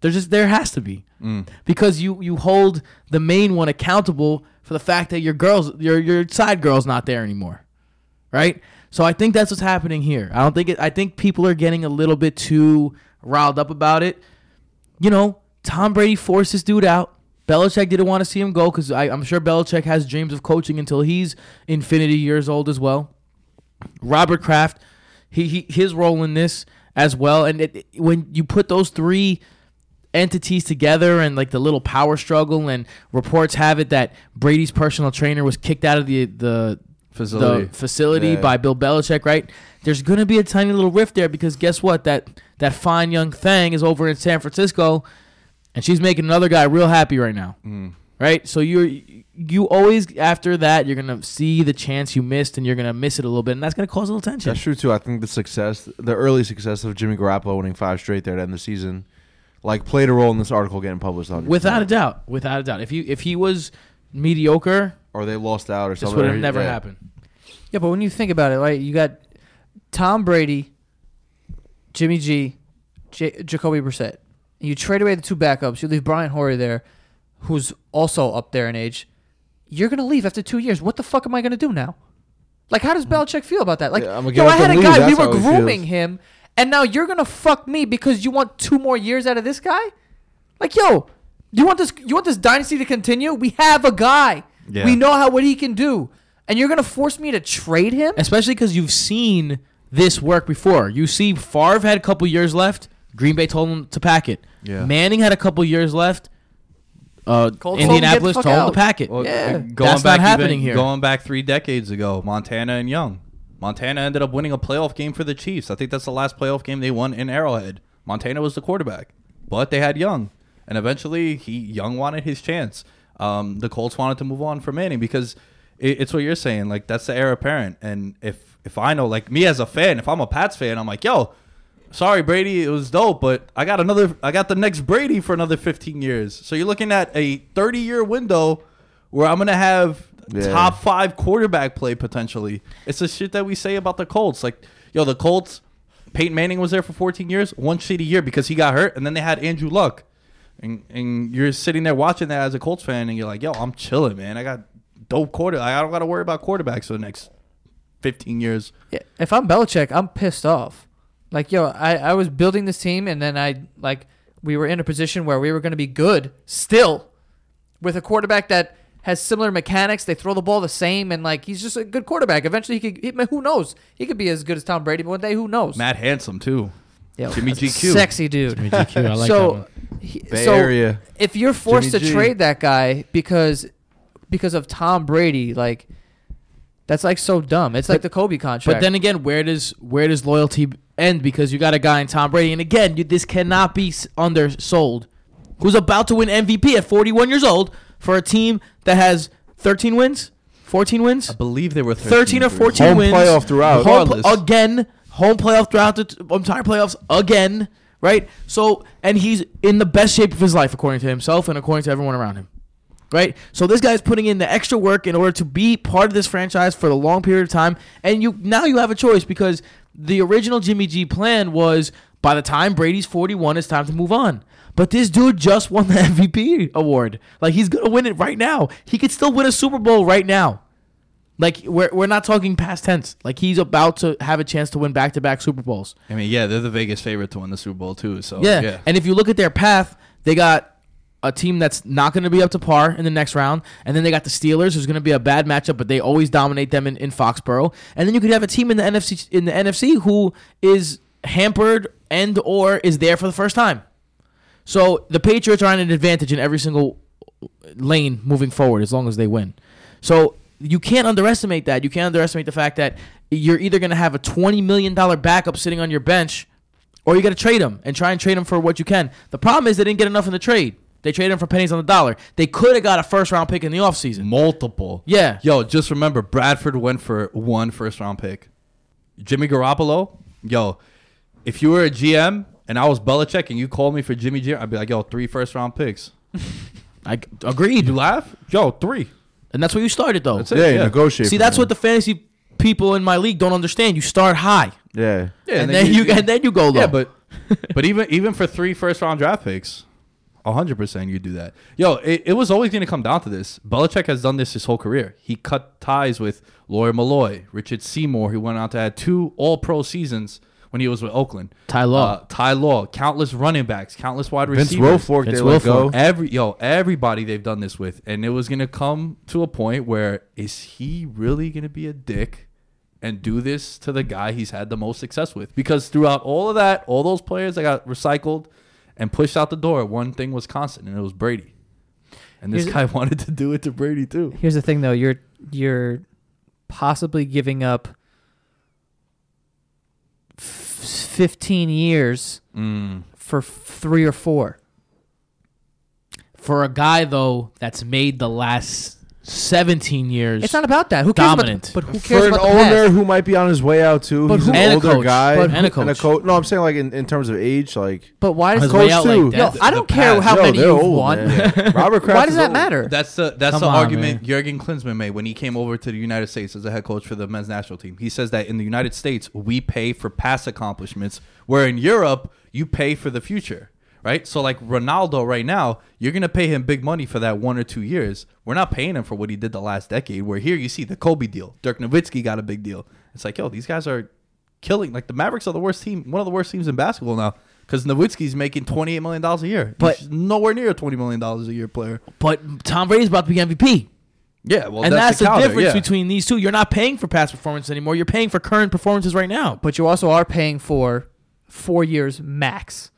There's just there has to be mm. because you you hold the main one accountable for the fact that your girls your your side girl's not there anymore right? So I think that's what's happening here. I don't think it. I think people are getting a little bit too riled up about it. You know, Tom Brady forced this dude out. Belichick didn't want to see him go because I'm sure Belichick has dreams of coaching until he's infinity years old as well. Robert Kraft, he, he his role in this as well. And it, it- when you put those three entities together and like the little power struggle, and reports have it that Brady's personal trainer was kicked out of the the Facility. the facility Yeah. by Bill Belichick, right? There's gonna be a tiny little rift there because guess what? That that fine young thing is over in San Francisco, and she's making another guy real happy right now, Mm. right? So you're you always after that you're gonna see the chance you missed and you're gonna miss it a little bit, and that's gonna cause a little tension. That's true too. I think the success, the early success of Jimmy Garoppolo winning five straight there at the end of the season, like played a role in this article getting published. 100%. Without a doubt, without a doubt. If you if he was mediocre, or they lost out or this something. would have never yeah. happened. Yeah, but when you think about it, right, you got Tom Brady, Jimmy G, J- Jacoby Brissett. You trade away the two backups. You leave Brian Hoyer there, who's also up there in age. You're gonna leave after two years. What the fuck am I gonna do now? Like, how does Belichick feel about that? Like, Yeah, I'm yo, I had a and guy. leave. We were grooming him, and now you're gonna fuck me because you want two more years out of this guy. Like, yo, you want this? You want this dynasty to continue? We have a guy. Yeah. We know how what he can do, and you're gonna force me to trade him? especially because you've seen this work before. You see, Favre had a couple years left. Green Bay told him to pack it. Yeah. Manning had a couple years left. Uh, Colts told him, the Indianapolis told him to pack it. Well, Yeah. going That's back not happening even- here. Going back three decades ago, Montana and Young. Montana ended up winning a playoff game for the Chiefs. I think that's the last playoff game they won in Arrowhead. Montana was the quarterback, but they had Young, and eventually he Young wanted his chance. Um, the Colts wanted to move on from Manning because it, it's what you're saying. Like that's the heir apparent, and if if I know, like me as a fan, if I'm a Pats fan, I'm like, yo, sorry Brady, it was dope, but I got another, I got the next Brady for another 15 years. So you're looking at a 30 year window where I'm gonna have Yeah. top five quarterback play potentially. It's the shit that we say about the Colts. Like, yo, the Colts, Peyton Manning was there for 14 years, one shitty year because he got hurt, and then they had Andrew Luck. And, and you're sitting there watching that as a Colts fan, and you're like, yo, I'm chilling, man. I got dope quarter. I don't got to worry about quarterbacks for the next 15 years. Yeah, if I'm Belichick, I'm pissed off. Like, yo, I, I was building this team, and then I like we were in a position where we were going to be good still, with a quarterback that has similar mechanics. They throw the ball the same, and like he's just a good quarterback. Eventually, he could. He, who knows? He could be as good as Tom Brady but one day. Who knows? Matt Handsome, too. Yo, Jimmy GQ. sexy dude. Jimmy GQ, I like that so, one. he- Bay so Area. if you're forced Jimmy to G. trade that guy because because of Tom Brady, like that's like so dumb. It's like the Kobe contract. But then again, where does where does loyalty end? Because you got a guy in Tom Brady, and again, you, this cannot be undersold. Who's about to win MVP at 41 years old for a team that has 13 wins, 14 wins, I believe they were 13 or 14 Home wins, playoff throughout. home pl- Regardless. again, home playoff throughout the t- entire playoffs again, right? So, and he's in the best shape of his life according to himself and according to everyone around him. Right? So this guy's putting in the extra work in order to be part of this franchise for a long period of time. And you now you have a choice because the original Jimmy G plan was by the time Brady's 41, it's time to move on. But this dude just won the MVP award. Like he's gonna win it right now. He could still win a Super Bowl right now. Like we're we're not talking past tense. Like he's about to have a chance to win back to back Super Bowls. I mean, yeah, they're the Vegas favorite to win the Super Bowl too. So yeah. yeah, And if you look at their path, they got a team that's not going to be up to par in the next round, and then they got the Steelers, who's going to be a bad matchup, but they always dominate them in, in Foxborough. And then you could have a team in the NFC in the NFC who is hampered and or is there for the first time. So the Patriots are on an advantage in every single lane moving forward as long as they win. So you can't underestimate that. You can't underestimate the fact that you're either going to have a $20 million backup sitting on your bench or you got to trade him and try and trade him for what you can. The problem is they didn't get enough in the trade. They traded him for pennies on the dollar. They could have got a first round pick in the offseason. multiple. Yeah. Yo, just remember, Bradford went for one first round pick. Jimmy Garoppolo, yo, if you were a GM and I was Belichick and you called me for Jimmy G, I'd be like, yo, three first round picks. I agreed. You laugh? Yo, three. And that's where you started though. That's it. Yeah, you yeah. negotiate. See, that's them. what the fantasy people in my league don't understand. You start high. Yeah. Yeah, and, then, you, and then you go low. Yeah, but but even even for three first round draft picks, hundred percent you do that. Yo, it, it was always going to come down to this. Belichick has done this his whole career. He cut ties with Lawyer Milloy, Richard Seymour, who went on to have two All Pro seasons when he was with Oakland. Ty Law. uh, Ty Law, countless running backs, countless wide Vince receivers. Wilfork, Vince they let go. Wilfork. Every yo, everybody they've done this with, and it was gonna come to a point where is he really gonna be a dick and do this to the guy he's had the most success with? Because throughout all of that, all those players that got recycled and pushed out the door, one thing was constant, and it was Brady. And this Here's- guy wanted to do it to Brady too. Here's the thing, though. You're you're possibly giving up f- 15 years Mm. for f- three or four. For a guy though that's made the last 17 years, It's not about that. Who cares Dominant. about the, but who cares For an about the owner past? who might be on his way out too, But he's who- an And a older coach. guy But- and a and a coach. coach. No, I'm saying like in, in terms of age, like But why does his coach way out too. like No. I don't care past. how yo, many they're you've old, won. man. Robert Kraft Why does that matter? That's the that's Come the on, argument man. Jurgen Klinsmann made when he came over to the United States as a head coach for the men's national team. He says that in the United States we pay for past accomplishments, where in Europe you pay for the future. Right? So like Ronaldo right now, you're gonna pay him big money for that one or two years. We're not paying him for what he did the last decade. Where here you see the Kobe deal. Dirk Nowitzki got a big deal. It's like, yo, these guys are killing like the Mavericks are the worst team, one of the worst teams in basketball now. Because Nowitzki's making twenty eight million dollars a year. But- He's nowhere near a twenty million dollars a year player. but Tom Brady's about to be MVP. Yeah, well, and that's, the, counter, difference yeah. between these two. You're not paying for past performance anymore. You're paying for current performances right now. But you also are paying for four years max.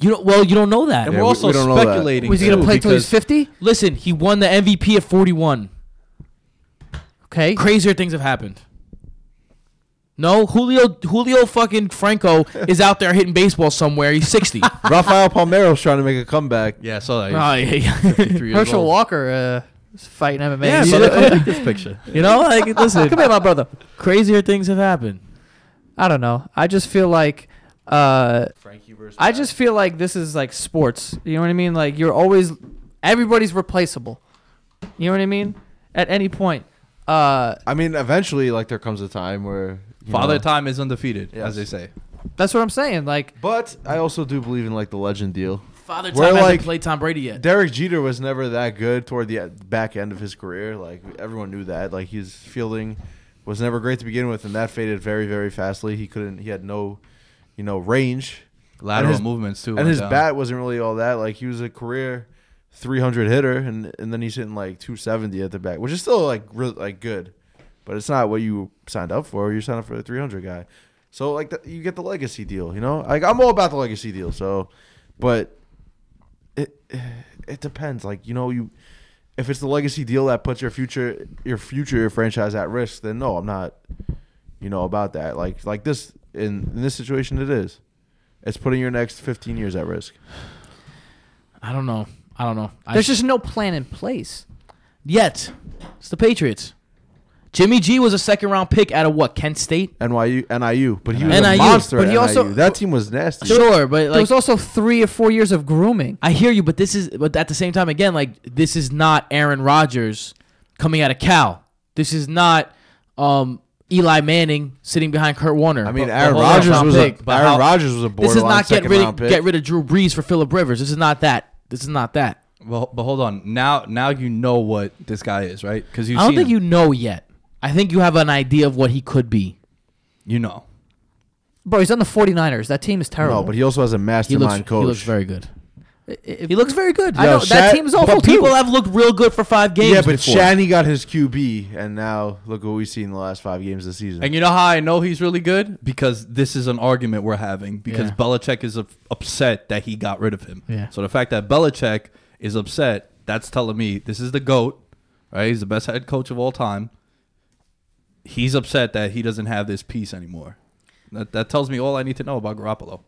You don't. Well, you don't know that. And Yeah, we're we- also we don't know that. speculating. Was he going too, to play till he's because- 50? Listen, he won the MVP at 41. Okay. Crazier things have happened. No, Julio Julio fucking Franco is out there hitting baseball somewhere. He's 60. Rafael Palmeiro's trying to make a comeback. Yeah, so that. Oh, yeah, yeah. 53 years Herschel old. Walker uh, is fighting MMA. Yeah, He's- so come take this picture. You know, like listen, Come here, my brother. crazier things have happened. I don't know. I just feel like uh, Frankie versus I just feel like this is like sports. You know what I mean? Like you're always everybody's replaceable. You know what I mean? At any point. Uh, I mean, eventually, like there comes a time where Father know- time is undefeated, Yes. as they say. that's what I'm saying. Like But I also do believe in like the legend deal. Father We're Time hasn't like- played Tom Brady yet. Derek Jeter was never that good toward the back end of his career. Like everyone knew that. Like his fielding was never great to begin with, and that faded very, very fastly. He couldn't. He had no, you know, range, Lateral his- movements too. and his down. bat wasn't really all that. Like he was a career 300 hitter, and and then he's hitting like 270 at the back, which is still like really like good, but it's not what you signed up for. You signed up for the 300 guy, so like the, you get the legacy deal. You know, like I'm all about the legacy deal. So, but it it depends. Like you know you. If it's the legacy deal that puts your future your future your franchise at risk, then no, I'm not, you know, about that. Like like this in, in this situation, it is. It's putting your next 15 years at risk. I don't know. I don't know. I there's just no plan in place. yet. It's the Patriots. Jimmy G was a second round pick out of what? Kent State. NYU, NIU, but he was NIU, a monster. but at he also- NIU. that team was nasty. Sure, but there was also three or four years of grooming. I hear you, but this is but at the same time again, like this is not Aaron Rodgers coming out of Cal. This is not um, Eli Manning sitting behind Kurt Warner. I mean, But- Aaron but Rodgers was a pick. But Aaron how- Rodgers was a This is not get rid of, pick. get rid of Drew Brees for Philip Rivers. This is not that. This is not that. Well, but hold on. Now, now you know what this guy is, right? Because you. I don't think you know yet. I think you have an idea of what he could be. You know. Bro, he's on the 49ers. That team is terrible. no, but he also has a He mastermind looks, coach. he looks very good. It- He looks very good. I Yo, know that Sha- team's awful but too. people have looked real good for five games. yeah, but before. Shanny got his QB, and now look what we've seen in the last five games of the season. And you know how I know he's really good? Because this is an argument we're having. Because Yeah. Belichick is up- upset that he got rid of him. Yeah. So the fact that Belichick is upset, that's telling me this is the GOAT, right? He's the best head coach of all time. He's upset that he doesn't have this piece anymore. That, that tells me all I need to know about Garoppolo.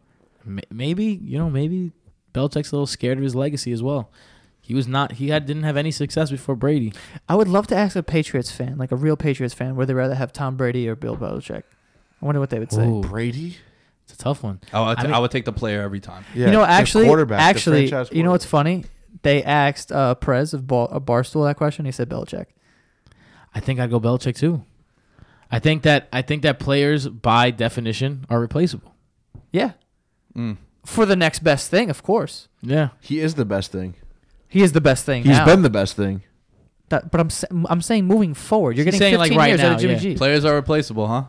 M- maybe you know maybe Belichick's a little scared of his legacy as well. He was not. He had didn't have any success before Brady. I would love to ask a Patriots fan, like a real Patriots fan, would they rather have Tom Brady or Bill Belichick? I wonder what they would say. Ooh, Brady? it's a tough one. I would, mean- I would take the player every time. Yeah, you know, the actually, quarterback, the actually, franchise you know what's funny? They asked uh, Prez of, Bar- of Barstool that question. He said Belichick. I think I'd go Belichick too. I think that I think that players by definition are replaceable. Yeah, Mm. For the next best thing, of course. Yeah. He is the best thing. He is the best thing. He's now. been the best thing. That, but I'm sa- I'm saying moving forward, you're He's getting saying, 15 like, right years out now, of Jimmy yeah. G. Players are replaceable, huh?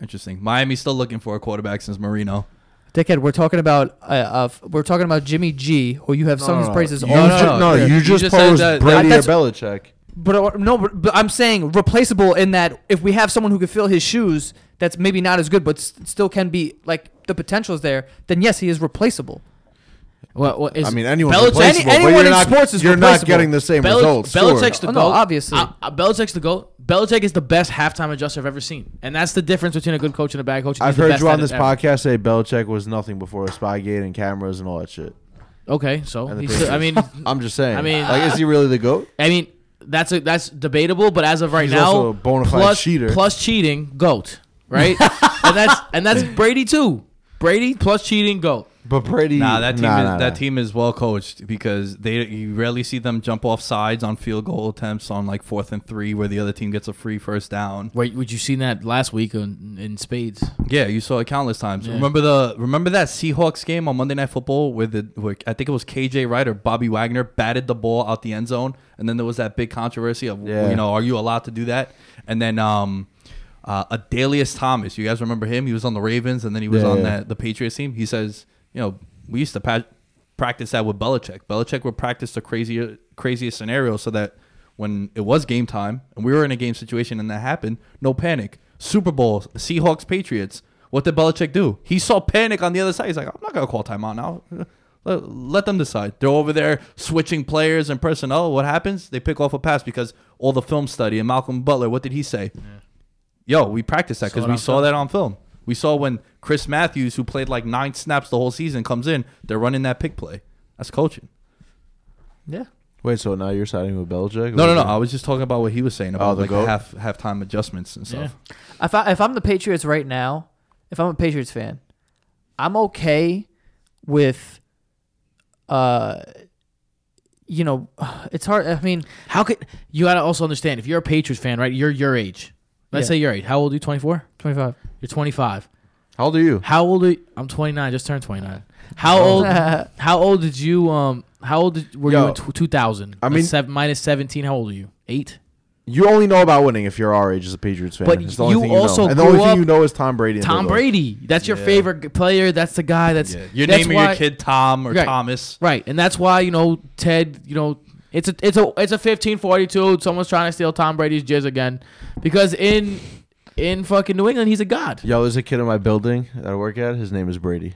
Interesting. Miami's still looking for a quarterback since Marino. Dickhead, we're talking about uh, uh, we're talking about Jimmy G, who you have sung his praises You all no, no, no, no. you You just just said posed that- Brady that- or Belichick. But uh, no, but, but I'm saying replaceable in that if we have someone who can fill his shoes, that's maybe not as good, but s- still can be like the potential is there. Then yes, he is replaceable. Well, what is I mean, anyone's Belichick- replaceable, any- but anyone you're in not, sports is you're not getting the same Belich- results. Belichick's sure. the Oh, no, obviously. Uh, uh, Belichick's the goat. Belichick is the best halftime adjuster I've ever seen, and that's the difference between a good coach and a bad coach. He's I've heard you on this ever. podcast say Belichick was nothing before Spygate and cameras and all that shit. Okay, so he's still, I mean, I'm just saying. I mean- like, is he really the goat? I mean that's a, that's debatable, but as of right He's now, also a bona fide plus cheater. plus cheating, goat, right? and that's and that's Brady too. Brady plus cheating, goat. But Brady, Nah, that team nah, is, nah, that nah. team is well coached because they you rarely see them jump off sides on field goal attempts on like fourth and three where the other team gets a free first down. Wait, would you seen that last week in, in spades? Yeah, you saw it countless times. Yeah. Remember the remember that Seahawks game on Monday Night Football where the where I think it was KJ Wright or Bobby Wagner batted the ball out the end zone, and then there was that big controversy of Yeah. you know are you allowed to do that? And then um, uh, Adalius Thomas, you guys remember him? He was on the Ravens, and then he was Yeah, on yeah. that the Patriots team. He says, you know, we used to pa- practice that with Belichick. Belichick would practice the crazier craziest scenarios so that when it was game time and we were in a game situation and that happened, no panic. Super Bowl, Seahawks, Patriots. What did Belichick do? He saw panic on the other side. He's like, I'm not gonna call timeout now. Let, let them decide. They're over there switching players and personnel. What happens? They pick off a pass because all the film study and Malcolm Butler. What did he say? Yo, we practiced that because we saw film. that on film. We saw when Chris Matthews, who played like nine snaps the whole season, comes in. They're running that pick play. That's coaching. Yeah. Wait, so now you're siding with Belichick? No, no, no. I was just talking about what he was saying about the like goat? half halftime adjustments and stuff. If I if I'm the Patriots right now, if I'm a Patriots fan, I'm okay with uh you know, it's hard I mean, How could you gotta also understand if you're a Patriots fan, right? You're your age. Let's Yeah. say your age. How old are you? 24. 25. You're 25. How old are you? How old are you? I'm 29. Just turned 29. How old? How old did you? Um. How old did, were you in tw 2000? I mean- seven, minus 17. How old are you? Eight. You only know about winning if you're our age as a Patriots fan. But It's the only you thing you also know. and the only thing you know is Tom Brady. Tom Bill Brady. That's your Yeah. favorite player. That's the guy. That's Yeah. You're that's naming why- your kid Tom or Right. Thomas. right, and that's why you know Ted. You know it's a it's a it's a 1542. Someone's trying to steal Tom Brady's jizz again, because in in fucking New England he's a god. Yo, there's a kid in my building that I work at. His name is Brady,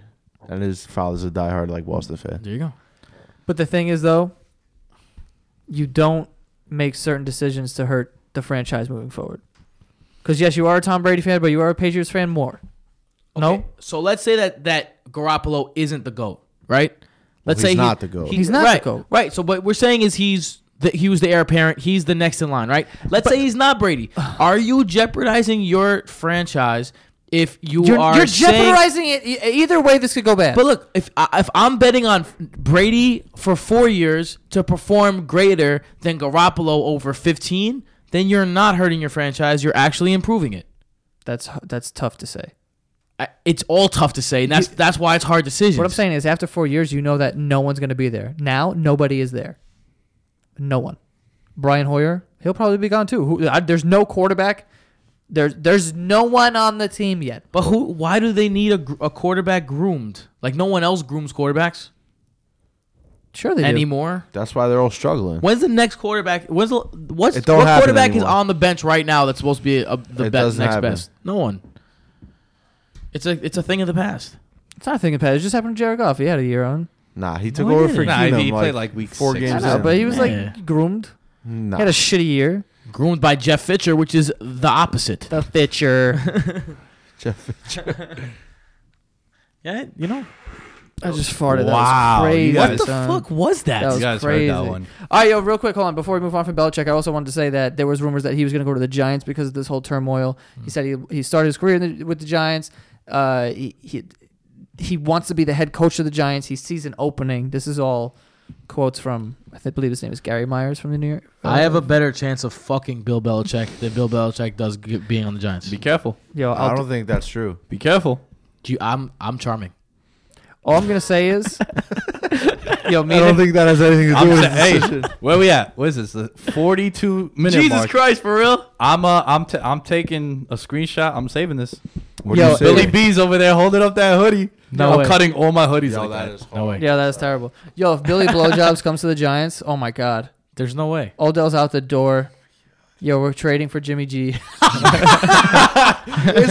and his father's a diehard like Boston fan. There you go. But the thing is though, you don't make certain decisions to hurt the franchise moving forward. Cuz yes, you are a Tom Brady fan, but you are a Patriots fan more. No? So let's say that that Garoppolo isn't the goat, right? Let's say he's say not the GOAT. He's not the right, GOAT. Right. So what we're saying is he's the, he was the heir apparent. He's the next in line, right? Let's say he's not Brady. Are you jeopardizing your franchise if you You're, are you're saying- jeopardizing it e- either way this could go bad. But look, if I, if I'm betting on Brady for four years to perform greater than Garoppolo over 15, then you're not hurting your franchise. You're actually improving it. that's that's tough to say. I, it's all tough to say, and that's that's why it's hard decisions. What I'm saying is, after four years, you know that no one's going to be there. Now, nobody is there. No one. Brian Hoyer, he'll probably be gone too. Who, I, there's no quarterback. There's there's no one on the team yet. But who? Why do they need a, a quarterback groomed? Like no one else grooms quarterbacks Sure, they do. anymore. That's why they're all struggling. When's the next quarterback? When's the what's It don't what happen quarterback is anymore. on the bench right now that's supposed to be a, the It best doesn't next happen. best? No one. It's a it's a thing of the past. It's not a thing of past. It just happened to Jared Goff. He had a year on. Nah, he took No, he over didn't. for Nah, Keenum. he like, played like week four six games. I or know, in. but he was Yeah. like groomed. Nah. He had a shitty year. Groomed by Jeff Fisher, which is the opposite. The Fitcher. Jeff- Fitcher. Yeah, you know. I just farted. That Wow, was you crazy. guys- What the son. fuck was that? That was you guys crazy. heard that one. All right, yo, real quick, hold on. Before we move on from Belichick, I also wanted to say that there was rumors that he was going to go to the Giants because of this whole turmoil. He mm. said he he started his career in the, with the Giants. Uh, he, he he wants to be the head coach of the Giants. He sees an opening. This is all quotes from I think, believe his name is Gary Myers from the New York. I have a better chance of fucking Bill Belichick than Bill Belichick does g- being on the Giants. Be careful. yo. I I'll don't think that's true. Be careful. Do you, I'm I'm charming. all I'm gonna say is, yo, me I don't and- think that has anything to do I'm with sa- his hey, where we at? What is this? The 42 minute Jesus mark. Christ, for real? I'm uh, I'm t- I'm taking a screenshot. I'm saving this. What Yo, you say? Billy B's over there holding up that hoodie. No I'm way. cutting all my hoodies Yo, like that that. is No way. yeah, that's terrible. Yo, if Billy Blowjobs comes to the Giants, oh my god, There's no way. Odell's out the door. Yo, we're trading for Jimmy G. He's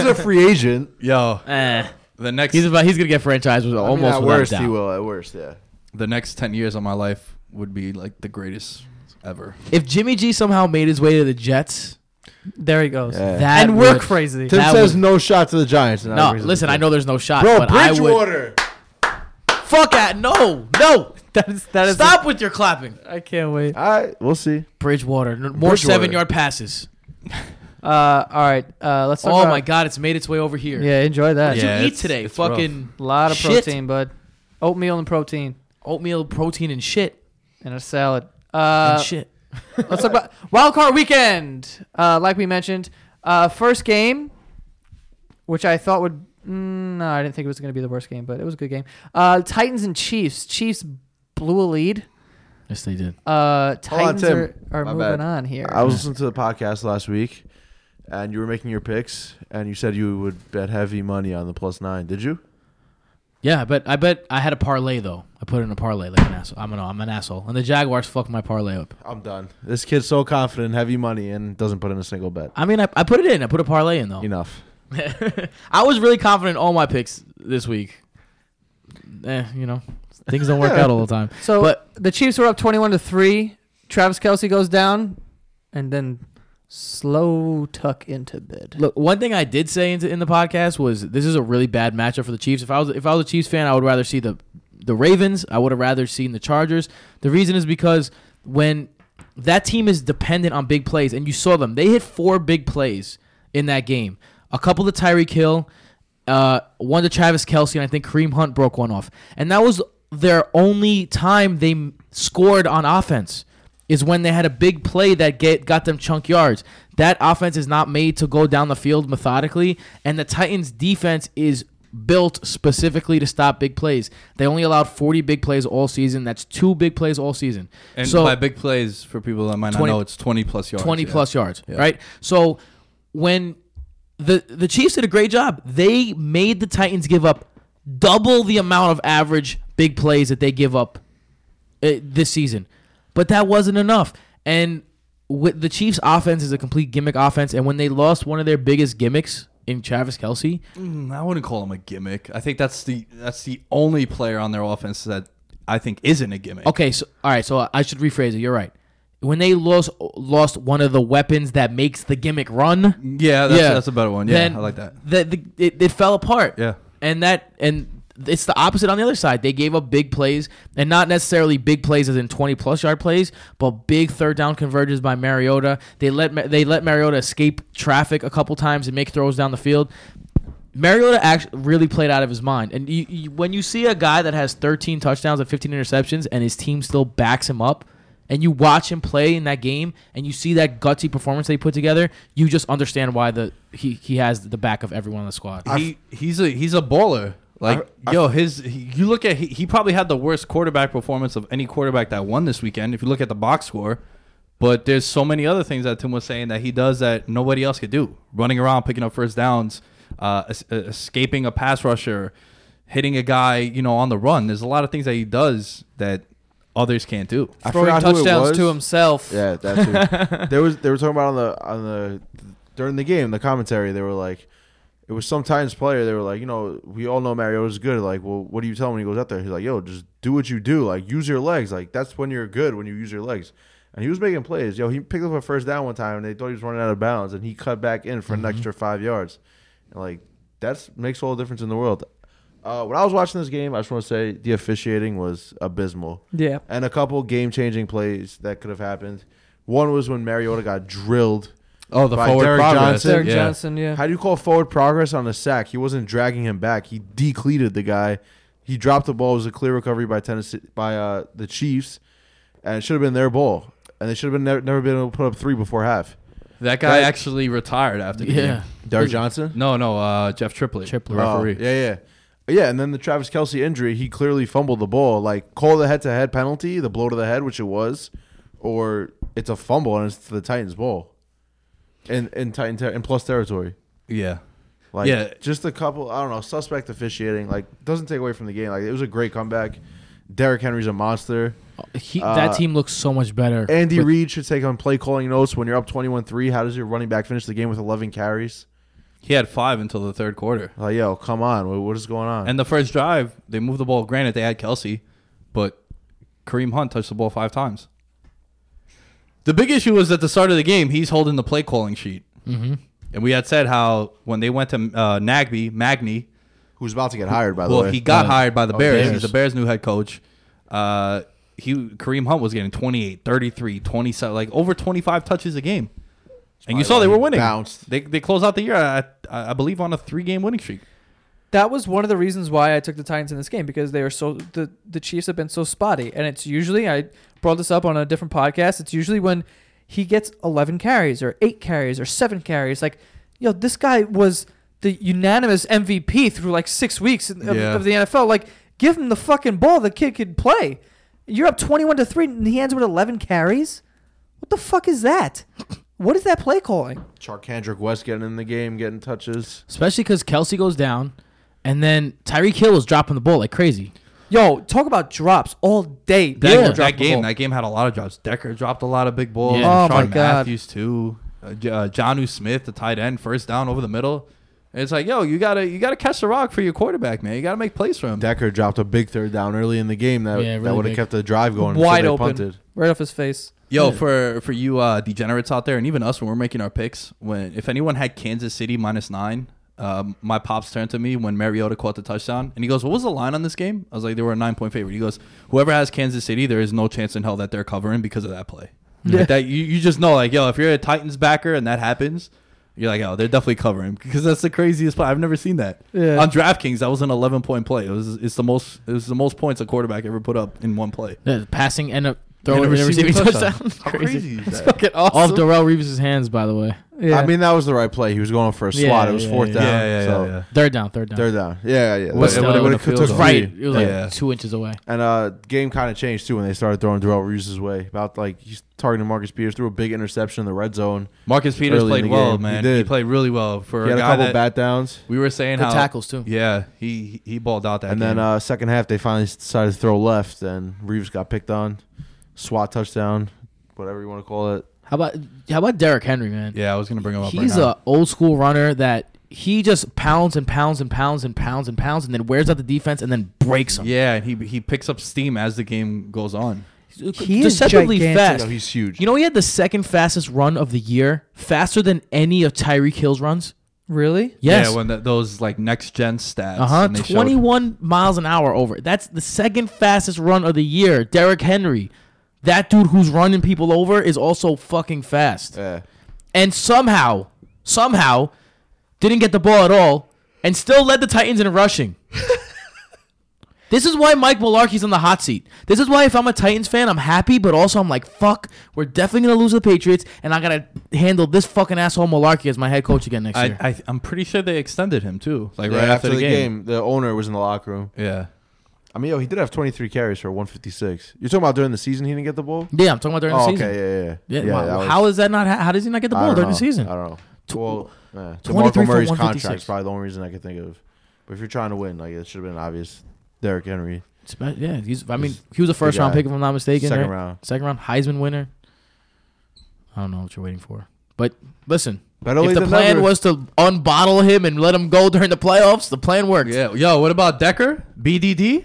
a free agent. Yo, Eh. the next He's about. He's gonna get franchised with I mean, almost at worst, doubt. he will. At worst, yeah. the next ten years of my life would be like the greatest ever. If Jimmy G somehow made his way to the Jets, There he goes. Yeah. that and work would- crazy. Tim that says would- no shot to the Giants. and that No, brings us listen, to- I know there's no shot, Bro, but I would. Bridgewater. Fuck at no, no. that is that is Stop with your clapping. I can't wait. All right, we'll see. Bridgewater, n- more Bridgewater. seven yard passes. Uh, all right. Uh, let's talk Oh about- my god, it's made its way over here. Yeah, enjoy that. What Yeah, you eat it's- today? it's. Fucking A lot of Shit. protein, bud. Oatmeal and protein oatmeal, protein, and shit. and a salad. Uh, and shit. Let's talk about wild card weekend. Uh, like we mentioned, uh, first game, which I thought would. Mm, no, I didn't think it was going to be the worst game, but it was a good game. Uh, Titans and Chiefs. Chiefs blew a lead. Yes, they did. Uh, Hold on, Titans Tim. are, are My moving bad. on here. I was listening to the podcast last week, and you were making your picks, and you said you would bet heavy money on the plus nine. Did you? Yeah, but I bet I had a parlay though. I put in a parlay like an asshole. I'm an I'm an asshole, and the Jaguars fucked my parlay up. I'm done. This kid's so confident, in heavy money, and doesn't put in a single bet. I mean, I, I put it in. I put a parlay in though. Enough. I was really confident in all my picks this week. Eh, you know, things don't work out all the time. so but- the Chiefs were up twenty-one to three. Travis Kelce goes down, and then slow tuck into bed. Look, one thing I did say in, in the podcast was this is a really bad matchup for the Chiefs. If I was if I was a Chiefs fan, I would rather see the the Ravens. I would have rather seen the Chargers. The reason is because when that team is dependent on big plays, and you saw them, they hit four big plays in that game. A couple to Tyreek Hill, uh, one to Travis Kelce, and I think Kareem Hunt broke one off. And that was their only time they scored on offense is when they had a big play that get got them chunk yards. That offense is not made to go down the field methodically, and the Titans defense is built specifically to stop big plays. They only allowed 40 big plays all season. That's two big plays all season. And so by big plays, for people that might 20 not know, it's twenty plus yards. 20 yeah. plus yards, Yeah. right? So when the the Chiefs did a great job, they made the Titans give up double the amount of average big plays that they give up uh, this season. But that wasn't enough. And with the Chiefs offense is a complete gimmick offense and when they lost one of their biggest gimmicks in Travis Kelce, Mm, I wouldn't call him a gimmick. I think that's the that's the only player on their offense that I think isn't a gimmick. Okay, so all right, so I should rephrase it. You're right. When they lost lost one of the weapons that makes the gimmick run, Yeah, that's, Yeah. that's a better one. Yeah, I like that. The, it, it fell apart. Yeah. and that and it's the opposite on the other side. They gave up big plays, and not necessarily big plays as in twenty plus yard plays, but big third down converges by Mariota. They let they let Mariota escape traffic a couple times and make throws down the field. Mariota actually really played out of his mind, and you, you, when you see a guy that has 13 touchdowns and 15 interceptions, and his team still backs him up, and you watch him play in that game, and you see that gutsy performance that he put together, you just understand why the he, he has the back of everyone on the squad. he he's a he's a baller. Like yo, his you look at he, he probably had the worst quarterback performance of any quarterback that won this weekend. If you look at the box score, but there's so many other things that Tim was saying that he does that nobody else could do. Running around, picking up first downs, uh, es- escaping a pass rusher, hitting a guy, you know, on the run. There's a lot of things that he does that others can't do. I Throwing forgot who it touchdowns was. to himself. Yeah, that's too. there was they were talking about on the on the during the game the commentary. They were like, it was some Titans player. They were like, you know, we all know Mariota's good. Like, well, what do you tell him when he goes out there? He's like, yo, just do what you do. Like, use your legs. Like, that's when you're good when you use your legs. And he was making plays. Yo, he picked up a first down one time, and they thought he was running out of bounds, and he cut back in for an extra five yards. And like, that's makes all the difference in the world. Uh, when I was watching this game, I just want to say the officiating was abysmal Yeah. and a couple game changing plays that could have happened. One was when Mariota got drilled. Oh, the By forward Derrick progress. Johnson. Derrick yeah. Johnson, yeah. How do you call forward progress on a sack? He wasn't dragging him back. He decleated the guy. He dropped the ball. It was a clear recovery by Tennessee by uh, the Chiefs, and it should have been their ball. And they should have been never, never been able to put up three before half. That guy That- actually retired after the yeah, game. Derrick Johnson. No, no, uh, Jeff Triplett, Triplett. Oh, referee. yeah, yeah, yeah. And then the Travis Kelce injury, he clearly fumbled the ball. Like call the head-to-head penalty, the blow to the head, which it was, or it's a fumble and it's the Titans' ball, in in Titan ter- in plus territory. yeah. Like, Yeah. just a couple. I don't know, suspect officiating. Like, doesn't take away from the game. Like, it was a great comeback. Derrick Henry's a monster. he, Uh, that team looks so much better. Andy with- Reid should take on play calling notes when you're up 21-3. How does your running back finish the game with 11 carries? He had five until the third quarter. Like, yo, come on, what, what is going on? And the first drive, they moved the ball. Granted, they had Kelce, but Kareem Hunt touched the ball five times. The big issue was at the start of the game, he's holding the play calling sheet. Mm-hmm. And we had said how when they went to uh, Nagby, Magny, Who's about to get hired, by the well, way. he got Uh, hired by the oh, Bears. Bears. He's the Bears' new head coach. Uh, he Kareem Hunt was getting 28, 33, 27, like over 25 touches a game. And you saw they were winning. Bounced. They they closed out the year, at, I believe, on a three game winning streak. That was one of the reasons why I took the Titans in this game because they are so the the Chiefs have been so spotty, and it's usually I brought this up on a different podcast. It's usually when he gets 11 carries or eight carries or seven carries. Like, yo, this guy was the unanimous MVP through like six weeks of, Yeah. of the NFL. Like, give him the fucking ball. The kid could play. You're up 21 to three, and he ends with 11 carries. What the fuck is that? What is that play calling? Charcandrick West getting in the game, getting touches. Especially because Kelce goes down, and then Tyreek Hill was dropping the ball like crazy. Yo, talk about drops all day. That, People that drop the game, ball. that game had a lot of drops. Decker dropped a lot of big balls. Yeah. Oh, my Sean God. Matthews too. Uh, J- uh, Jonnu Smith, the tight end, first down over the middle. And it's like, yo, you gotta you gotta catch the rock for your quarterback, man. You gotta make plays for him. Decker dropped a big third down early in the game that, Yeah, that really would have big. kept the drive going. until wide they open, Punted. right off his face. Yo, for for you uh, degenerates out there, and even us when we're making our picks, when if anyone had Kansas City minus nine, um, my pops turned to me when Mariota caught the touchdown, and he goes, "What was the line on this game?" I was like, "They were a nine point favorite." He goes, "Whoever has Kansas City, there is no chance in hell that they're covering because of that play." Yeah. Like that you, you just know, like, yo, if you're a Titans backer and that happens, you're like, oh, they're definitely covering because that's the craziest play. I've never seen that Yeah. on DraftKings. That was an 11 point play. It was it's the most it was the most points a quarterback ever put up in one play. The passing and a throwing And and a a receiving receiving touchdown. touchdown. How crazy is It's that? fucking awesome. Off Darrelle Revis' hands, by the way. yeah. I mean, that was the right play. He was going for a Yeah, swat. it was yeah, fourth yeah. down. Yeah, yeah, so yeah, yeah. Third down, third down. Third down. Yeah, yeah. But still, it in would've the field took goal. right. three. It was like Yeah. two inches away. And uh, game kind of changed too when they started throwing Darrelle Revis' way. About like he's targeting Marcus Peters, threw a big interception in the red zone. Marcus Peters Early in played the well, game. He man. He, did. played really well for He had a a guy couple that bat downs, we were saying Good how tackles too. Yeah, he he balled out that and game. then uh, second half they finally decided to throw left, and Revis got picked on, swat touchdown, whatever you want to call it. How about how about Derrick Henry, man? yeah, I was gonna bring him up. He's right a old school runner that he just pounds and pounds and pounds and pounds and pounds and then wears out the defense and then breaks them. yeah, and he he picks up steam as the game goes on. He is deceptively gigantic. fast. No, he's huge. You know, he had the second fastest run of the year, faster than any of Tyreek Hill's runs. really? Yes. Yeah, when the, those like next gen stats. uh huh. and they showed- 21 miles an hour over. That's the second fastest run of the year. Derrick Henry. That dude who's running people over is also fucking fast. yeah. And somehow, somehow, didn't get the ball at all and still led the Titans in rushing. This is why Mike Mularkey's on the hot seat. This is why if I'm a Titans fan, I'm happy, but also I'm like, fuck, we're definitely gonna lose to the Patriots, and I gotta handle this fucking asshole Mularkey as my head coach again next I, year. I I'm pretty sure they extended him too. Like Yeah, right after, the, game. game, the owner was in the locker room. Yeah. I mean, yo, he did have 23 carries for 156. You're talking about during the season he didn't get the ball? yeah, I'm talking about during oh, the season. okay, yeah, yeah, Yeah, wow, that was- how is that not? How does he not get the ball during know. the season? I don't know. Well, yeah. 23 DeMarco for Murray's 156. contract's probably the only reason I could think of. But if you're trying to win, like it should have been obvious. Derrick Henry, Yeah, he's. I mean, he was a first round pick if I'm not mistaken. second right? round. Second round Heisman winner. I don't know what you're waiting for, but listen. Better if the plan never. was to unbottle him and let him go during the playoffs, the plan worked. Yeah. Yo, what about Decker? BDD?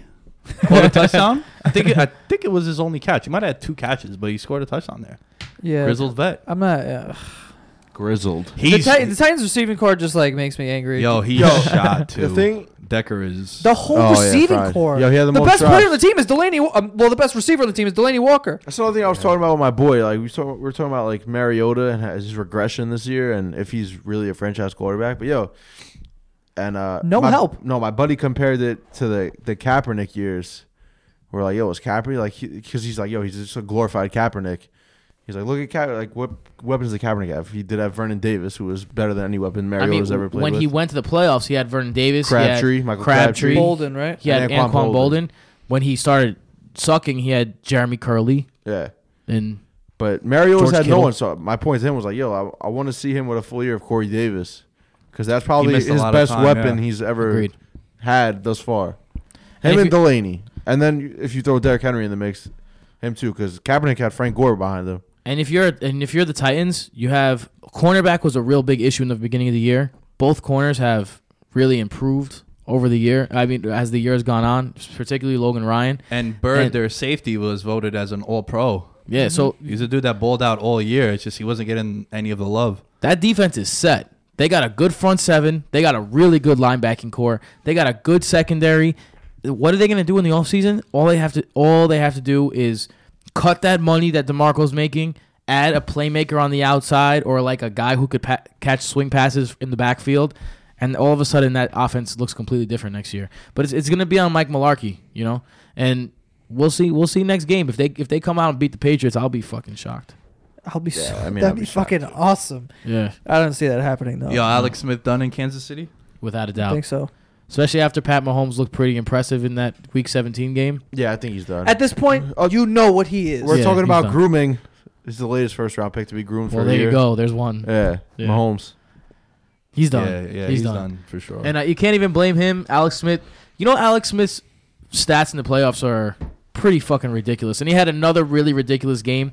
Caught a touchdown. I think it, I think it was his only catch. He might have had two catches, but he scored a touchdown there. Yeah. Grizzled vet. I'm not. Uh, grizzled. the, He's Ti- the Titans receiving core just like makes me angry. yo, he Yo, shot too. The thing, Decker is the whole Oh, yeah, receiving fried. core. Yo, he had the most best drops. player on the team is Delanie. Um, well, the best receiver on the team is Delanie Walker. that's another thing I was talking about with my boy. Like we, was talking, we were talking about like Mariota and his regression this year, and if he's really a franchise quarterback. But yo, and uh, No my- help. No, my buddy compared it to the the Kaepernick years. We're like, yo, is Kaepernick like because he's like, yo, he's just a glorified Kaepernick. He's like, look at Ka- like what weapons did Kaepernick have? He did have Vernon Davis, who was better than any weapon I mean, Mariota's ever played when with. he went to the playoffs, he had Vernon Davis, Crabtree, he had Michael Crabtree, Crabtree. Boldin, right? he had And Anquan, Anquan Boldin. Boldin. When he started sucking, he had Jeremy Kerley yeah. and But Mariota's George had Kittle. no one. So my point to him was like, yo, I, I want to see him with a full year of Corey Davis because that's probably his best time, weapon yeah. he's ever agreed. had thus far. Him if and, you- Delanie, and then if you throw Derrick Henry in the mix, him too, because Kaepernick had Frank Gore behind him. And if you're and if you're the Titans, you have cornerback was a real big issue in the beginning of the year. Both corners have really improved over the year. I mean, as the year has gone on, particularly Logan Ryan. And Bird, And- their safety, was voted as an All Pro. Yeah, so He's a dude that balled out all year. It's just he wasn't getting any of the love. that defense is set. They got a good front seven. They got a really good linebacking core. They got a good secondary. What are they going to do in the offseason? All they have to all they have to do is cut that money that DeMarco's making, add a playmaker on the outside or like a guy who could pa- catch swing passes in the backfield, and all of a sudden that offense looks completely different next year. But it's, it's going to be on Mike Mularkey, you know? And we'll see we'll see next game if they if they come out and beat the Patriots, I'll be fucking shocked. I'll be. Yeah, so, I mean, that'd I'd be, be fucking too. awesome. Yeah, I don't see that happening though. Yo, Alex Smith done in Kansas City. without a doubt. think so. Especially after Pat Mahomes looked pretty impressive in that Week 17 game. Yeah, I think he's done. At this point, Oh, you know what he is. We're Yeah, talking he's about done. grooming. This is the latest first round pick to be groomed Well, for a there year. you go. There's one. Yeah, Yeah. Mahomes. He's done. Yeah, yeah, he's, he's, done. done. for sure. And uh, you can't even blame him. Alex Smith. You know, Alex Smith's stats in the playoffs are pretty fucking ridiculous. And he had another really ridiculous game.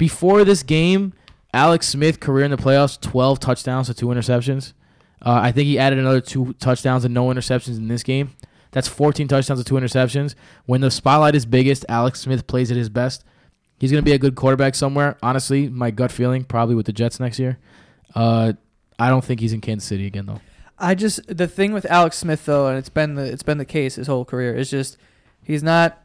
Before this game, Alex Smith, career in the playoffs, 12 touchdowns to two interceptions. Uh, I think he added another two touchdowns and no interceptions in this game. That's 14 touchdowns to two interceptions. When the spotlight is biggest, Alex Smith plays at his best. He's going to be a good quarterback somewhere. Honestly, my gut feeling, probably with the Jets next year. Uh, I don't think he's in Kansas City again, though. I just the thing with Alex Smith though, and it's been the it's been the case his whole career. Is just he's not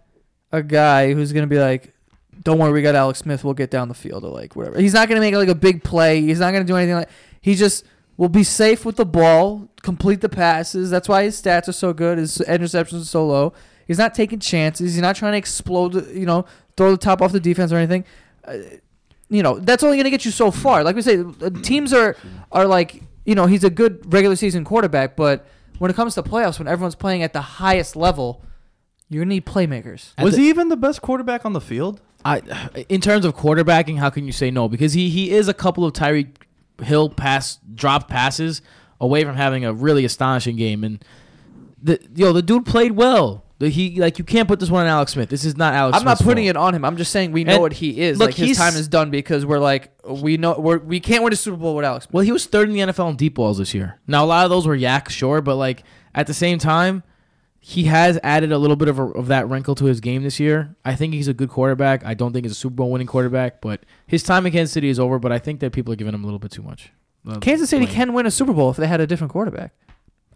a guy who's gonna be like, "Don't worry, we got Alex Smith. We'll get down the field or like whatever." He's not gonna make like a big play. He's not gonna do anything like. He just will be safe with the ball, complete the passes. That's why his stats are so good. His interceptions are so low. He's not taking chances. He's not trying to explode. You know, throw the top off the defense or anything. Uh, you know, that's only going to get you so far. Like we say, uh, teams are are like, you know, he's a good regular season quarterback, but when it comes to playoffs, when everyone's playing at the highest level, you're gonna need playmakers. Was the- he even the best quarterback on the field? I, in terms of quarterbacking, how can you say no? Because he he is a couple of Tyreek Hill pass drop passes away from having a really astonishing game, and the yo the dude played well. The, he like you can't put this one on Alex Smith. This is not Alex. I'm not putting fault. it on him. I'm just saying we know And what he is. look, like his time is done because we're like we know we're we can't win a Super Bowl with Alex. Well, he was third in the NFL in deep balls this year. Now a lot of those were YAC, sure, but like at the same time, he has added a little bit of, a, of that wrinkle to his game this year. I think he's a good quarterback. I don't think he's a Super Bowl winning quarterback, but his time in Kansas City is over. But I think that people are giving him a little bit too much. uh, Kansas City blame. can win a Super Bowl if they had a different quarterback.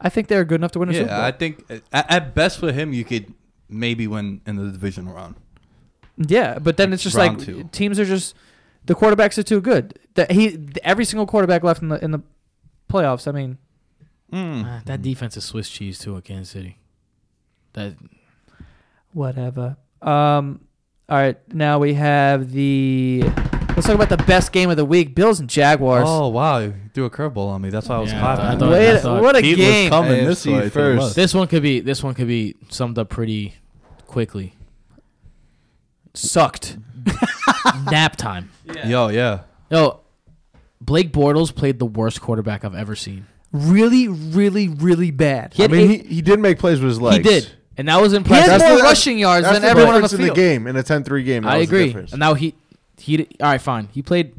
I think they're good enough to win a Super Bowl. Yeah, I think at, at best for him, you could maybe win in the division round. Yeah, but then it's just like two. teams are just the quarterbacks are too good. That he every single quarterback left in the in the playoffs. I mean, Uh, that defense is Swiss cheese too at Kansas City. That whatever. Um, all right, now we have the. Let's talk about the best game of the week: Bills and Jaguars. Oh wow, you threw a curveball on me. That's why I was Yeah, clapping. I thought- Wait, thought what a Heat was game! coming AFC this way first. first. this one could be this one could be summed up pretty quickly. Sucked. Nap time. Yo, yeah. Yo, Blake Bortles played the worst quarterback I've ever seen. Really, really, really bad. He I had mean, eight- he, he did make plays with his legs. He did, and that was He impressive. has That's more the- rushing yards That's than everyone on the difference in the game in a 10-3 game. That I was agree. difference. And now he he all right, fine. He played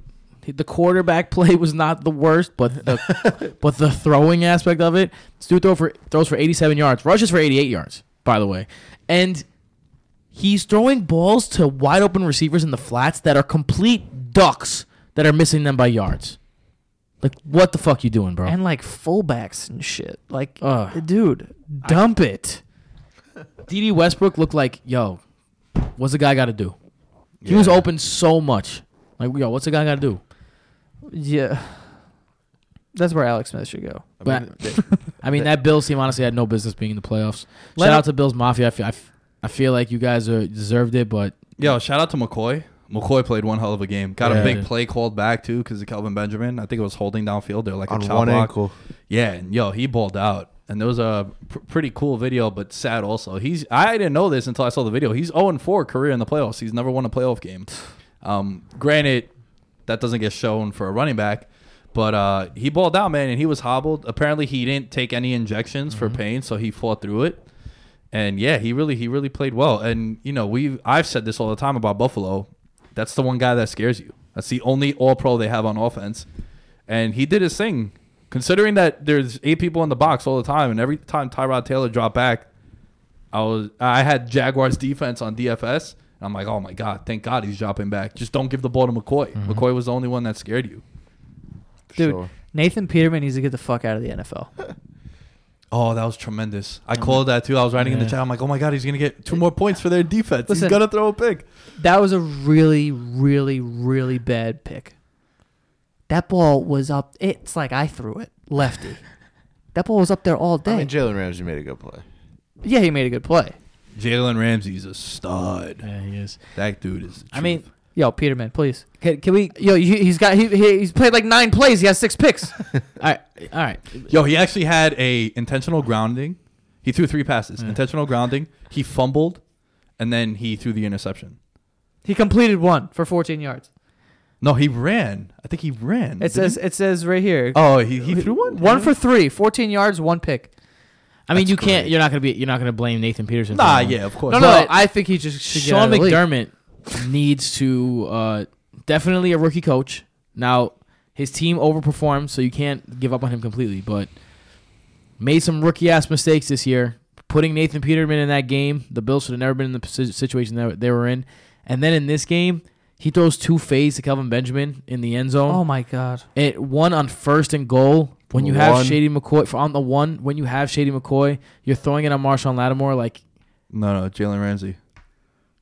the quarterback play was not the worst, but the but the throwing aspect of it, this dude throw for throws for 87 yards, rushes for 88 yards, by the way. And he's throwing balls to wide open receivers in the flats that are complete ducks that are missing them by yards. Like what the fuck you doing, bro? And like fullbacks and shit. Like, Ugh. dude, dump it. Dede Westbrook looked like, yo, what's the guy got to do? He was open so much. Like, yo, what's the guy got to do? Yeah. That's where Alex Smith should go. I But- mean, they- I mean, that Bills team honestly had no business being in the playoffs. Let Shout him- out to Bills Mafia. I feel, I, f- I feel like you guys are deserved it, but Yo, shout out to McCoy. McCoy played one hell of a game. Got Yeah. a big play called back too because of Kelvin Benjamin. I think it was holding downfield. They're like on a chop one block. ankle. Yeah, and yo, he balled out. And there was a pr- pretty cool video, but sad also. He's I didn't know this until I saw the video. He's 0 4 career in the playoffs. He's never won a playoff game. Um, granted, that doesn't get shown for a running back, but uh, he balled out, man, and he was hobbled. Apparently, he didn't take any injections for pain, so he fought through it. And yeah, he really he really played well. And you know, we I've said this all the time about Buffalo. That's the one guy that scares you. That's the only All Pro they have on offense, and he did his thing. Considering that there's eight people in the box all the time, and every time Tyrod Taylor dropped back, I was I had Jaguars defense on DFS. And I'm like, oh my god, thank God he's dropping back. Just don't give the ball to McCoy. Mm-hmm. McCoy was the only one that scared you. Dude, Sure. Nathan Peterman needs to get the fuck out of the NFL. Oh, that was tremendous. I mm-hmm. called that too. I was writing in the Yeah. chat. I'm like, oh my god, he's gonna get two more points for their defense. Listen. he's gonna throw a pick. That was a really, really, really bad pick. That ball was up. It's like I threw it lefty. That ball was up there all day. I mean, Jalen Ramsey made a good play. yeah, he made a good play. Jalen Ramsey's a stud. Yeah, he is. That dude is. the I mean. Yo, Peterman, please. can, can we? Yo, he, he's got he, he he's played like nine plays. He has six picks. All right, all right. yo, he actually had a intentional grounding. He threw three passes. Intentional grounding. He fumbled, and then he threw the interception. he completed one for 14 yards. No, he ran. I think he ran. It Didn't says he? it says right here. Oh, he, he threw one. One for three, 14 yards, one pick. I mean, That's you can't. great. You're not gonna be. You're not gonna blame Nathan Peterson. for Nah, that yeah, of course. No, no, But I think he just should get Sean out of the league. McDermott needs to uh, definitely a rookie coach. Now his team overperformed, so you can't give up on him completely. But made some rookie ass mistakes this year. Putting Nathan Peterman in that game, the Bills should have never been in the posi- situation that they were in. And then in this game, he throws two fades to Kelvin Benjamin in the end zone. Oh my god. It one on first and goal. When you have One. Shady McCoy for on the one, when you have Shady McCoy, you're throwing it on Marshon Lattimore. Like No, no, Jalen Ramsey.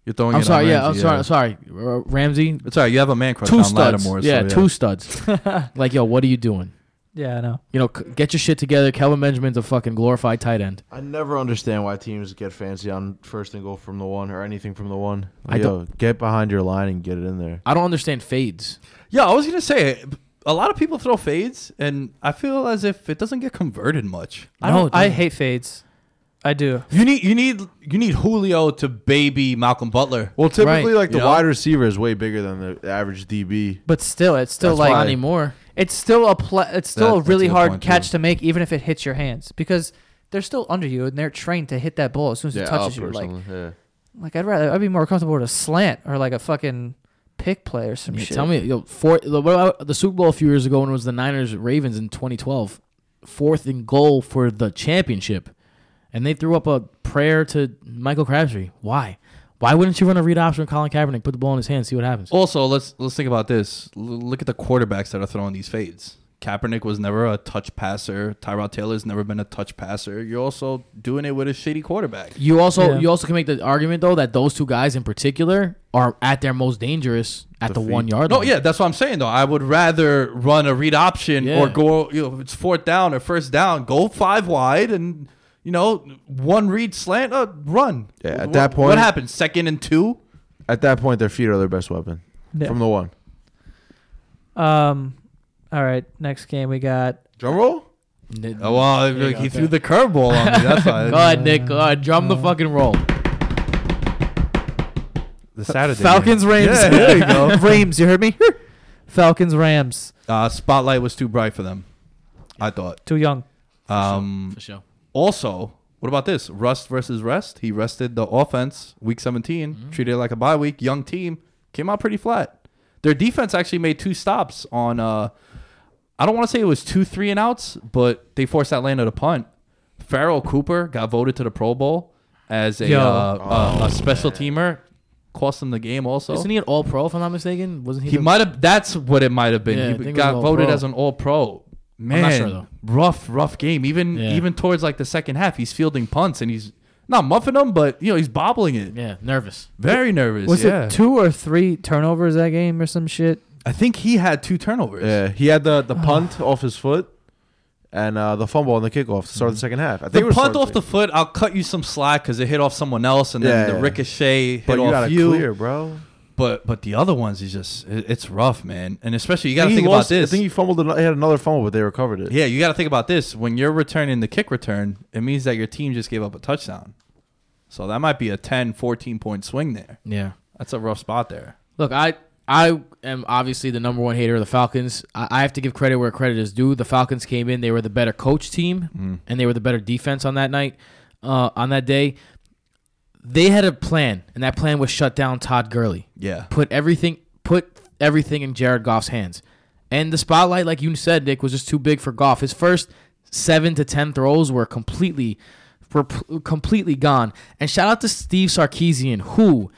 You're throwing I'm it sorry, on yeah, I'm Ramsey, sorry, sorry, R- Ramsey. It's all right. You have a man crush Two on studs, Lattimore. yeah, so, two studs. like yo, what are you doing? Yeah, I know. You know, c- get your shit together. Kelvin Benjamin's a fucking glorified tight end. I never understand why teams get fancy on first and goal from the one or anything from the one. I Yo, get behind your line and get it in there. I don't understand fades. Yeah, I was gonna say a lot of people throw fades, and I feel as if it doesn't get converted much. I No, don't. it I doesn't. hate fades. I do. You need you need you need Julio to baby Malcolm Butler. Well, typically, Right. like the You know? wide receiver is way bigger than the average DB. But still, it's still That's like Not why- anymore. It's still a pla it's still That- a that's a really hard point, catch too. to make, even if it hits your hands, because they're still under you and they're trained to hit that ball as soon as it touches you. Like, yeah. like I'd rather I'd be more comfortable with a slant or like a fucking pick play or some Yeah, shit. tell me, yo, four, the, what about the Super Bowl a few years ago when it was the Niners Ravens in 2012, fourth and goal for the championship, and they threw up a prayer to Michael Crabtree. Why? Why wouldn't you run a read option with Colin Kaepernick, put the ball in his hand, see what happens? Also, let's let's think about this. L- look at the quarterbacks that are throwing these fades. Kaepernick was never a touch passer. Tyrod Taylor's never been a touch passer. You're also doing it with a shitty quarterback. You also Yeah. you also can make the argument though that those two guys in particular are at their most dangerous at the, The one yard No, line. yeah, that's what I'm saying though. I would rather run a read option Yeah. or go, you know, if it's fourth down or first down, go five wide and you know one read slant, uh, run. Yeah, at Wh- that what point- happens? Second and two. At that point, their feet are their best weapon Yeah. from the one. Um, all right, next game we got. Drum roll. N- Oh, well, There he go. threw the curveball on me. That's why. Go ahead, Nick. Go ahead. Drum the fucking roll. The Saturday Falcons. Rams. Yeah, there you go. Rams, you heard me? Falcons Rams. Uh, spotlight was too bright for them. I thought. Too young. Um, For sure. Also, what about this? Rust versus rest. He rested the offense week 17, Mm-hmm. treated it like a bye week. Young team came out pretty flat. Their defense actually made two stops on. Uh, I don't want to say it was two three and outs, but they forced Atlanta to punt. Pharoh Cooper got voted to the Pro Bowl as a Yo. uh, a, a special teamer. Cost them the game also. Isn't he an All Pro if I'm not mistaken? Wasn't he? He the- might have. That's what it might have been. Yeah, he think it was got voted All-Pro. as an All Pro. Man, not sure, though. rough, rough game. Even Yeah. even towards like the second half, he's fielding punts and he's not muffing them, but you know he's bobbling it. Yeah, nervous. Very nervous. Was yeah. it two or three turnovers that game or some shit? I think he had two turnovers. Yeah, he had the the punt off his foot, and uh, the fumble on the kickoff to start the second half. I think The it was punt off the foot, I'll cut you some slack because it hit off someone else, and then Yeah, the yeah. ricochet hit but you off gotta you. clear, bro. But but the other ones is just it- it's rough, man. And especially you got to think lost- about this. I think he fumbled. ano- He had another fumble, but they recovered it. Yeah, you got to think about this. When you're returning the kick return, it means that your team just gave up a touchdown. So that might be a 10, 14 point swing there. Yeah. That's a rough spot there. Look, I I am obviously the number one hater of the Falcons. I, I have to give credit where credit is due. The Falcons came in; they were the better coach team, and they were the better defense on that night. Uh, on that day, they had a plan, and that plan was shut down Todd Gurley. Yeah. Put everything put everything in Jared Goff's hands. And the spotlight, like you said, Nick, was just too big for Goff. His first seven to ten throws were completely, were p- completely gone. And shout out to Steve Sarkisian, who,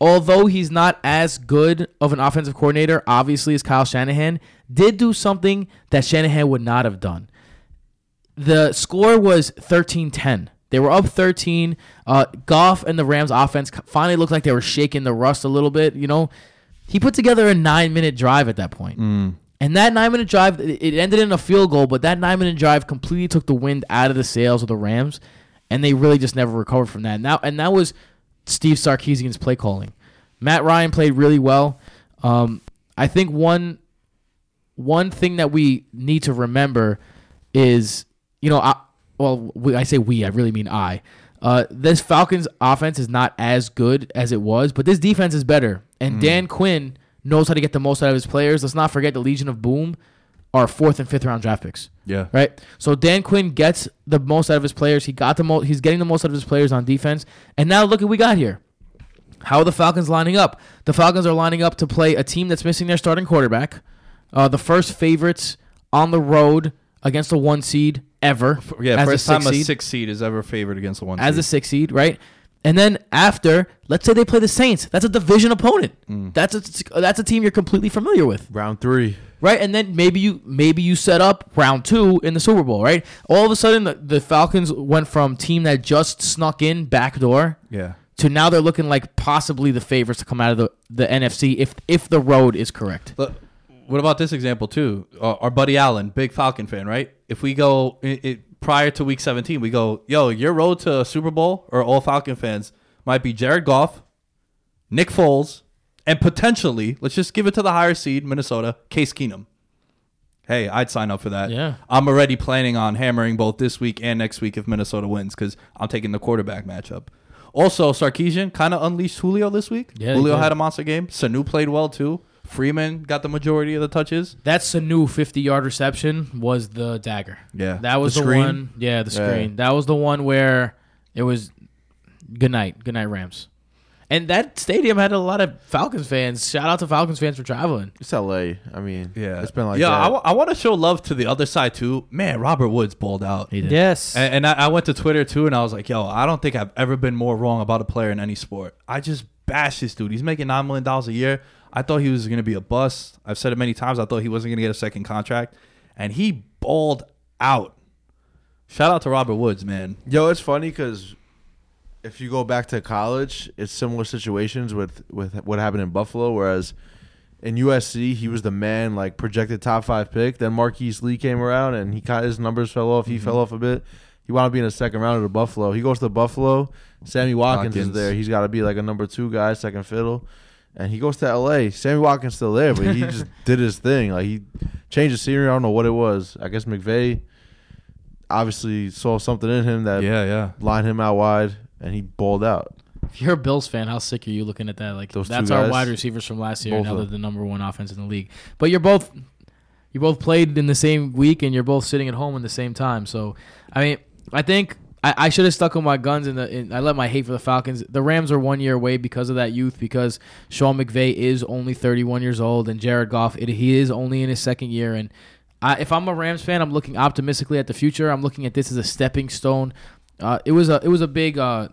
although he's not as good of an offensive coordinator, obviously as Kyle Shanahan, did do something that Shanahan would not have done. The score was 13-10. They were up 13. Uh, Goff and the Rams offense finally looked like they were shaking the rust a little bit. You know, he put together a nine minute drive at that point. And that nine minute drive, it ended in a field goal, but that nine minute drive completely took the wind out of the sails of the Rams, and they really just never recovered from that. And that, and that was Steve Sarkisian's play calling. Matt Ryan played really well. Um, I think one one thing that we need to remember is, you know, I, well, we, I say we, I really mean I. Uh, this Falcons offense is not as good as it was, but this defense is better. And Dan Quinn knows how to get the most out of his players. Let's not forget the Legion of Boom are fourth and fifth round draft picks Yeah. right? So Dan Quinn gets the most out of his players. He got the most. He's getting the most out of his players on defense. And now look at we got here. How are the Falcons lining up? The Falcons are lining up to play a team that's missing their starting quarterback. Uh, the first favorites on the road against a one seed ever. Yeah, as first a time six a six seed is ever favored against a one as a six seed, right? And then after, let's say they play the Saints. That's a division opponent. Mm. That's a that's a team you're completely familiar with Round three. right? And then maybe you maybe you set up round two in the Super Bowl, right? All of a sudden, the, the Falcons went from team that just snuck in backdoor yeah. to now they're looking like possibly the favorites to come out of the, the NFC if if the road is correct. Look, what about this example too? Uh, our buddy Allen, big Falcon fan, right? If we go it, it, prior to Week 17, we go, yo, your road to Super Bowl or all Falcon fans might be Jared Goff, Nick Foles, and potentially, let's just give it to the higher seed, Minnesota, Case Keenum. Hey, I'd sign up for that. Yeah. I'm already planning on hammering both this week and next week if Minnesota wins because I'm taking the quarterback matchup. Also, Sarkisian kind of unleashed Julio this week. Yeah, Julio had a monster game. Sanu played well too. Freeman got the majority of the touches. That Sanu 50 yard reception was the dagger. Yeah. That was The the, one. Yeah, the Yeah. screen. That was the one where it was good night, good night Rams. And that stadium had a lot of Falcons fans. Shout out to Falcons fans for traveling. It's LA. I mean, Yeah, it's been like yeah. that. I want to show love to the other side too. Man, Robert Woods balled out, He did. Yes. and, and I, I went to Twitter too, and I was like, "Yo, I don't think I've ever been more wrong about a player in any sport. I just bash this dude. He's making nine million dollars a year. I thought he was going to be a bust. I've said it many times. I thought he wasn't going to get a second contract, and he balled out. Shout out to Robert Woods, man. Yo, it's funny because if you go back to college, it's similar situations with with what happened in Buffalo. Whereas in USC, he was the man, like projected top five pick. Then Marquise Lee came around and he kind his numbers fell off. He Mm-hmm. fell off a bit. He wound up being a second rounder to Buffalo. He goes to Buffalo. Sammy Watkins, is there. He's got to be like a number two guy, second fiddle. And he goes to LA. Sammy Watkins still there, but he just did his thing. Like he changed the scenery. I don't know what it was. I guess McVay obviously saw something in him that Yeah, yeah. lined him out wide, and he balled out. If you're a Bills fan, how sick are you looking at that? Like Those two that's our guys, wide receivers from last year. both Now of they're the number one offense in the league. But you're both you both played in the same week, and you're both sitting at home in the same time. So, I mean, I think I, I should have stuck with my guns in the. In, I let my hate for the Falcons. The Rams are one year away because of that youth. Because Sean McVay is only 31 years old, and Jared Goff, it, he is only in his second year. And I, if I'm a Rams fan, I'm looking optimistically at the future. I'm looking at this as a stepping stone. Uh, it was a it was a big uh,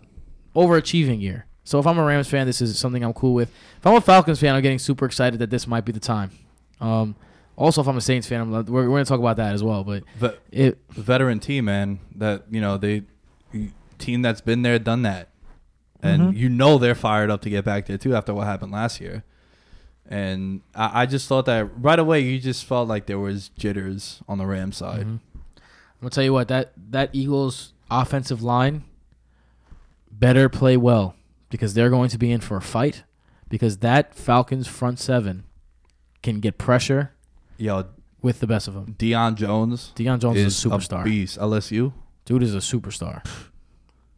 overachieving year. So if I'm a Rams fan, this is something I'm cool with. If I'm a Falcons fan, I'm getting super excited that this might be the time. Um, also, if I'm a Saints fan, I'm, we're, we're going to talk about that as well. But But it veteran team, man. That you know they team that's been there, done that, and mm-hmm. you know they're fired up to get back there too after what happened last year. And I, I just thought that right away, you just felt like there was jitters on the Ram side. Mm-hmm. I'm gonna tell you what that that Eagles offensive line better play well because they're going to be in for a fight because that Falcons front seven can get pressure Yo, with the best of them. Deion Jones Deion Jones is, a a superstar. beast. LSU. Dude is a superstar.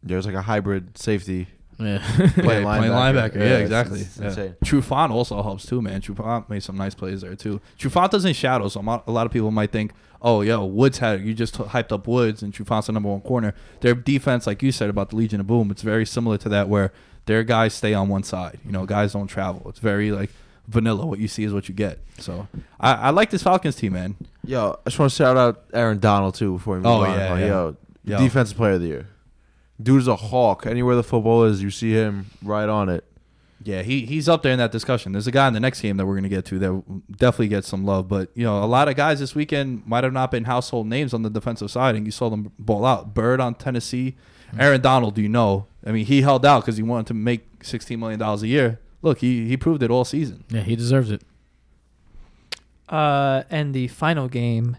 There's like a hybrid safety Yeah. playing Yeah, playing linebacker. Yeah, it's- exactly. It's, Yeah. Trufant also helps too, man. Trufant made some nice plays there too. Trufant doesn't shadow, so a lot- of people might think, "Oh, yo, Woods had you just hyped up Woods and Trufant's the number one corner." Their defense, like you said about the Legion of Boom, it's very similar to that, where their guys stay on one side. You know, guys don't travel. It's very like vanilla. What you see is what you get. So I, I like this Falcons team, man. Yo, I just want to shout out Aaron Donald too before we move Oh, on. yeah, Like, yeah. Yo, Yo. defensive player of the year. Dude's a hawk. Anywhere the football is, you see him right on it. Yeah, he he's up there in that discussion. There's a guy in the next game that we're gonna get to that definitely gets some love. But you know, a lot of guys this weekend might have not been household names on the defensive side, and you saw them ball out. Bird on Tennessee, Aaron Donald. Do you know? I mean, he held out because he wanted to make 16 million dollars a year. Look, he he proved it all season. Yeah, he deserves it. Uh, and the final game,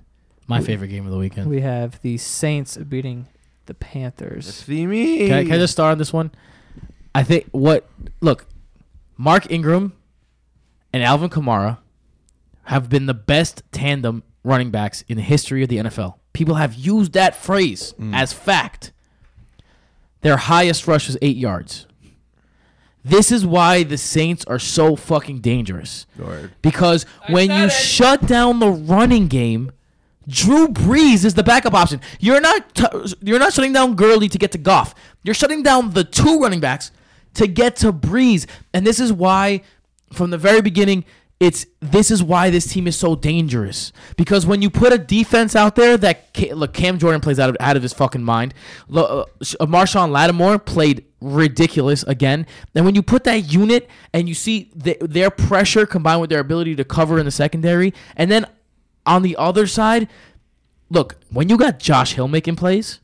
My favorite game of the weekend. we have the Saints beating the Panthers. Themey. Can I, can I just start on this one? I think what look, Mark Ingram and Alvin Kamara have been the best tandem running backs in the history of the NFL. People have used that phrase as fact. Their highest rush was eight yards. This is why the Saints are so fucking dangerous. Because when you shut down the running game, Drew Brees is the backup option. You're not t- you're not shutting down Gurley to get to Goff. You're shutting down the two running backs to get to Brees. And this is why from the very beginning it's this is why this team is so dangerous because when you put a defense out there that look Cam Jordan plays out of out of his fucking mind. Lo- uh, Marshon Lattimore played ridiculous again. And when you put that unit and you see th- their pressure combined with their ability to cover in the secondary, and then on the other side, look when you got Josh Hill making plays,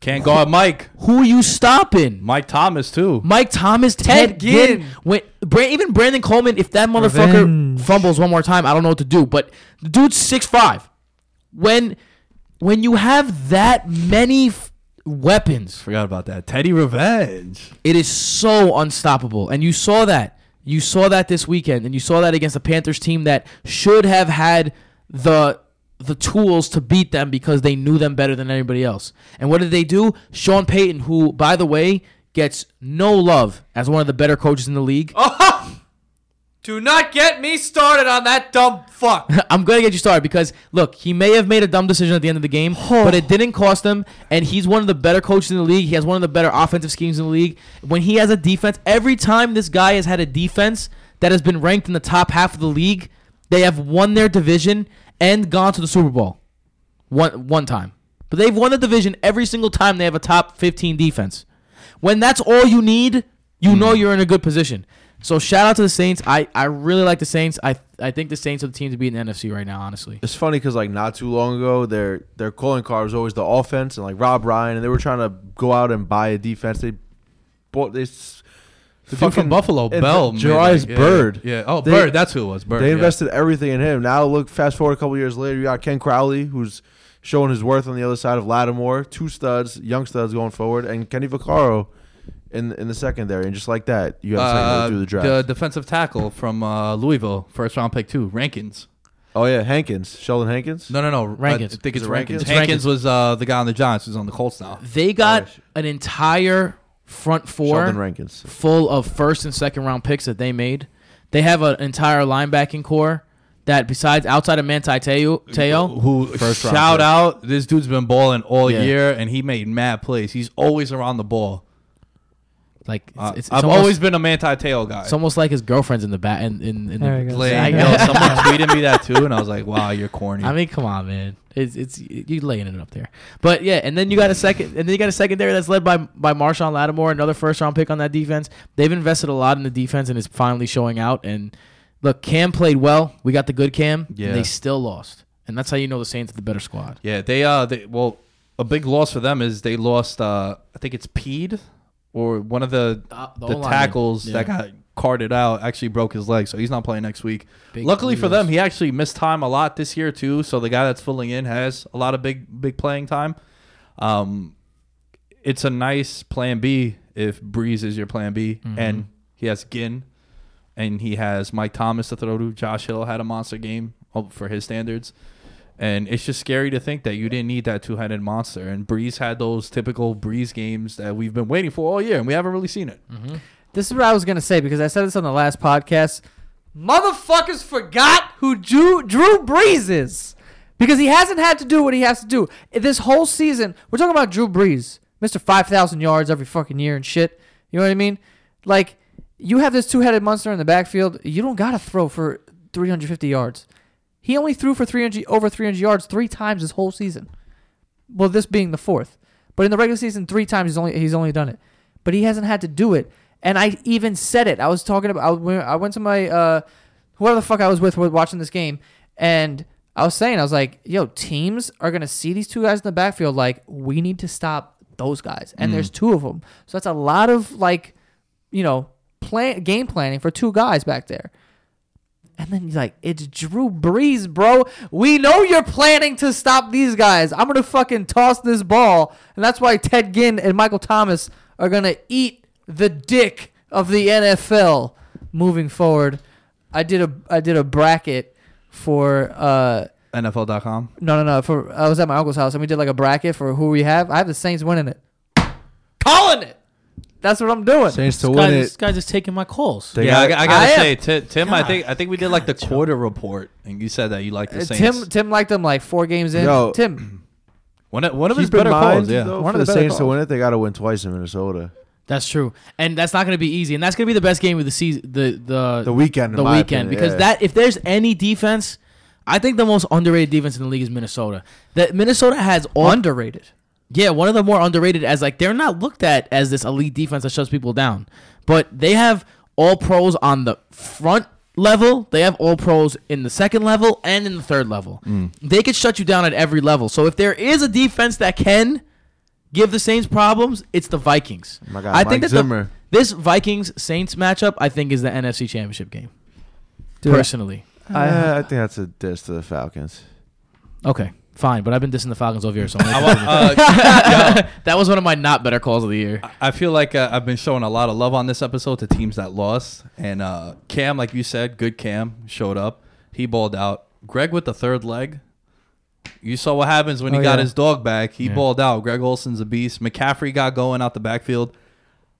Can't go guard Mike. who are you stopping? Mike Thomas too. Mike Thomas, Ted, Ted Ginn. Ginn. When, even Brandon Coleman, if that motherfucker Revenge. fumbles one more time, I don't know what to do. But the dude's six five. When when you have that many f- weapons, Forgot about that. Teddy Revenge. it is so unstoppable. And you saw that. You saw that this weekend, and you saw that against the Panthers team that should have had the the tools to beat them because they knew them better than anybody else. And what did they do? Sean Payton, who by the way gets no love as one of the better coaches in the league. Oh, Do not get me started on that dumb fuck. I'm gonna get you started because look, he may have made a dumb decision at the end of the game, but it didn't cost him. And he's one of the better coaches in the league. He has one of the better offensive schemes in the league. When he has a defense, every time this guy has had a defense that has been ranked in the top half of the league, they have won their division and gone to the Super Bowl. One one time. But they've won the division every single time they have a top 15 defense. When that's all you need, you know hmm. you're in a good position. So shout out to the Saints. I, I really like the Saints. I I think the Saints are the team to beat in the NFC right now, honestly. It's funny because like not too long ago, their their calling card was always the offense and like Rob Ryan, and they were trying to go out and buy a defense. They bought this. The dude from Buffalo, Bell. made, Jairus like, Byrd. Yeah. Oh, They- Byrd. That's who it was. Byrd. They yeah. invested everything in him. Now look, fast forward a couple years later, you got Ken Crawley, who's showing his worth on the other side of Lattimore. Two studs, young studs going forward, and Kenny Vaccaro in in the secondary. And just like that, you have to Uh, through the draft. the defensive tackle from uh, Louisville, first round pick two, Rankins. oh yeah, Hankins, Sheldon Hankins. No, no, no. Rankins. I think it's Is it Rankins. Rankins? Hankins was uh, the guy on the Giants who's on the Colts now. They got Oh, an entire front four Rankins. full of first and second round picks that they made. They have an entire linebacking core that besides outside of Manti Te'o, Te'o Who First shout pick. out? This dude's been balling all Yeah. year, and he made mad plays. He's always around the ball. Like it's, Uh, it's, it's I've almost, always been a Manti Te'o guy. it's almost like his girlfriend's in the back in in, in There the, you. Like, I yo, know. someone tweeted me that too, and I was like, "Wow, you're corny." I mean, come on, man. It's it's you laying it up there. But yeah, and then you got a second, and then you got a secondary that's led by by Marshon Lattimore, another first round pick on that defense. They've invested a lot in the defense, and it's finally showing out. And look, Cam played well. We got the good Cam. Yeah. And they still lost, and that's how you know the Saints are the better squad. Yeah, they uh they well a big loss for them is they lost uh I think it's Pede or one of the Uh, the, O-lineman. tackles Yeah. that got carted out actually broke his leg, so he's not playing next week. Big Luckily for them, he actually missed time a lot this year too. So the guy that's filling in has a lot of big big playing time. Um, it's a nice plan B if Brees is your plan B, Mm-hmm. and he has Ginn, and he has Mike Thomas to throw to. Josh Hill had a monster game oh, for his standards. And it's just scary to think that you didn't need that two-headed monster. And Brees had those typical Brees games that we've been waiting for all year, and we haven't really seen it. Mm-hmm. This is what I was gonna say because I said this on the last podcast. Motherfuckers forgot who Drew Drew Brees is because he hasn't had to do what he has to do this whole season. We're talking about Drew Brees, Mister Five Thousand yards every fucking year and shit. You know what I mean? Like you have this two-headed monster in the backfield. You don't gotta throw for 350 yards. He only threw for 300 over 300 yards three times this whole season. Well, this being the fourth, but in the regular season, three times he's only he's only done it. But he hasn't had to do it. And I even said it. I was talking about. I, was- I went to my uh, whoever the fuck I was with was watching this game, and I was saying I was like, "Yo, teams are gonna see these two guys in the backfield. Like, we need to stop those guys." And there's two of them, so that's a lot of like, you know, plan game planning for two guys back there. And then he's like, it's Drew Brees, bro. We know you're planning to stop these guys. I'm gonna fucking toss this ball, and that's why Ted Ginn and Michael Thomas are gonna eat the dick of the NFL moving forward. I did a I did a bracket for uh NFL.com. no no no for I was at my uncle's house and we did like a bracket for who we have. I have the Saints winning it. Calling it. That's what I'm doing. Saints to This win guy, it. this guy's just taking my calls. They yeah, I, got- I gotta I am- say, Ti- Tim. I think I think we did like the quarter report, and you said that you like the Uh, Saints. Tim Tim liked them like four games in. Yo. Tim, one of, one of his Keep in better mind, calls. Yeah, though, One for of the the better Saints to calls. win it, they got to win twice in Minnesota. That's true, and that's not going to be easy, and that's going to be the best game of the season, the the The weekend, in the my weekend, opinion, because yeah. that if there's any defense, I think the most underrated defense in the league is Minnesota. That Minnesota has all underrated. Yeah, one of the more underrated as like they're not looked at as this elite defense that shuts people down. But they have all pros on the front level. They have all pros in the second level and in the third level. They could shut you down at every level. So if there is a defense that can give the Saints problems, it's the Vikings. My God, I Mike think that the- this Vikings Saints matchup, I think, is the NFC Championship game. Dude, personally, I- Uh, I think that's a diss to the Falcons. okay, fine. But I've been dissing the Falcons all year, so I'm gonna wa- uh, that was one of my not better calls of the year. I feel like uh, I've been showing a lot of love on this episode to teams that lost, and uh, Cam, like you said, good Cam showed up. He balled out. Greg with the third leg. You saw what happens when he Oh, got yeah. his dog back. He Yeah. balled out. Greg Olsen's a beast. McCaffrey got going out the backfield.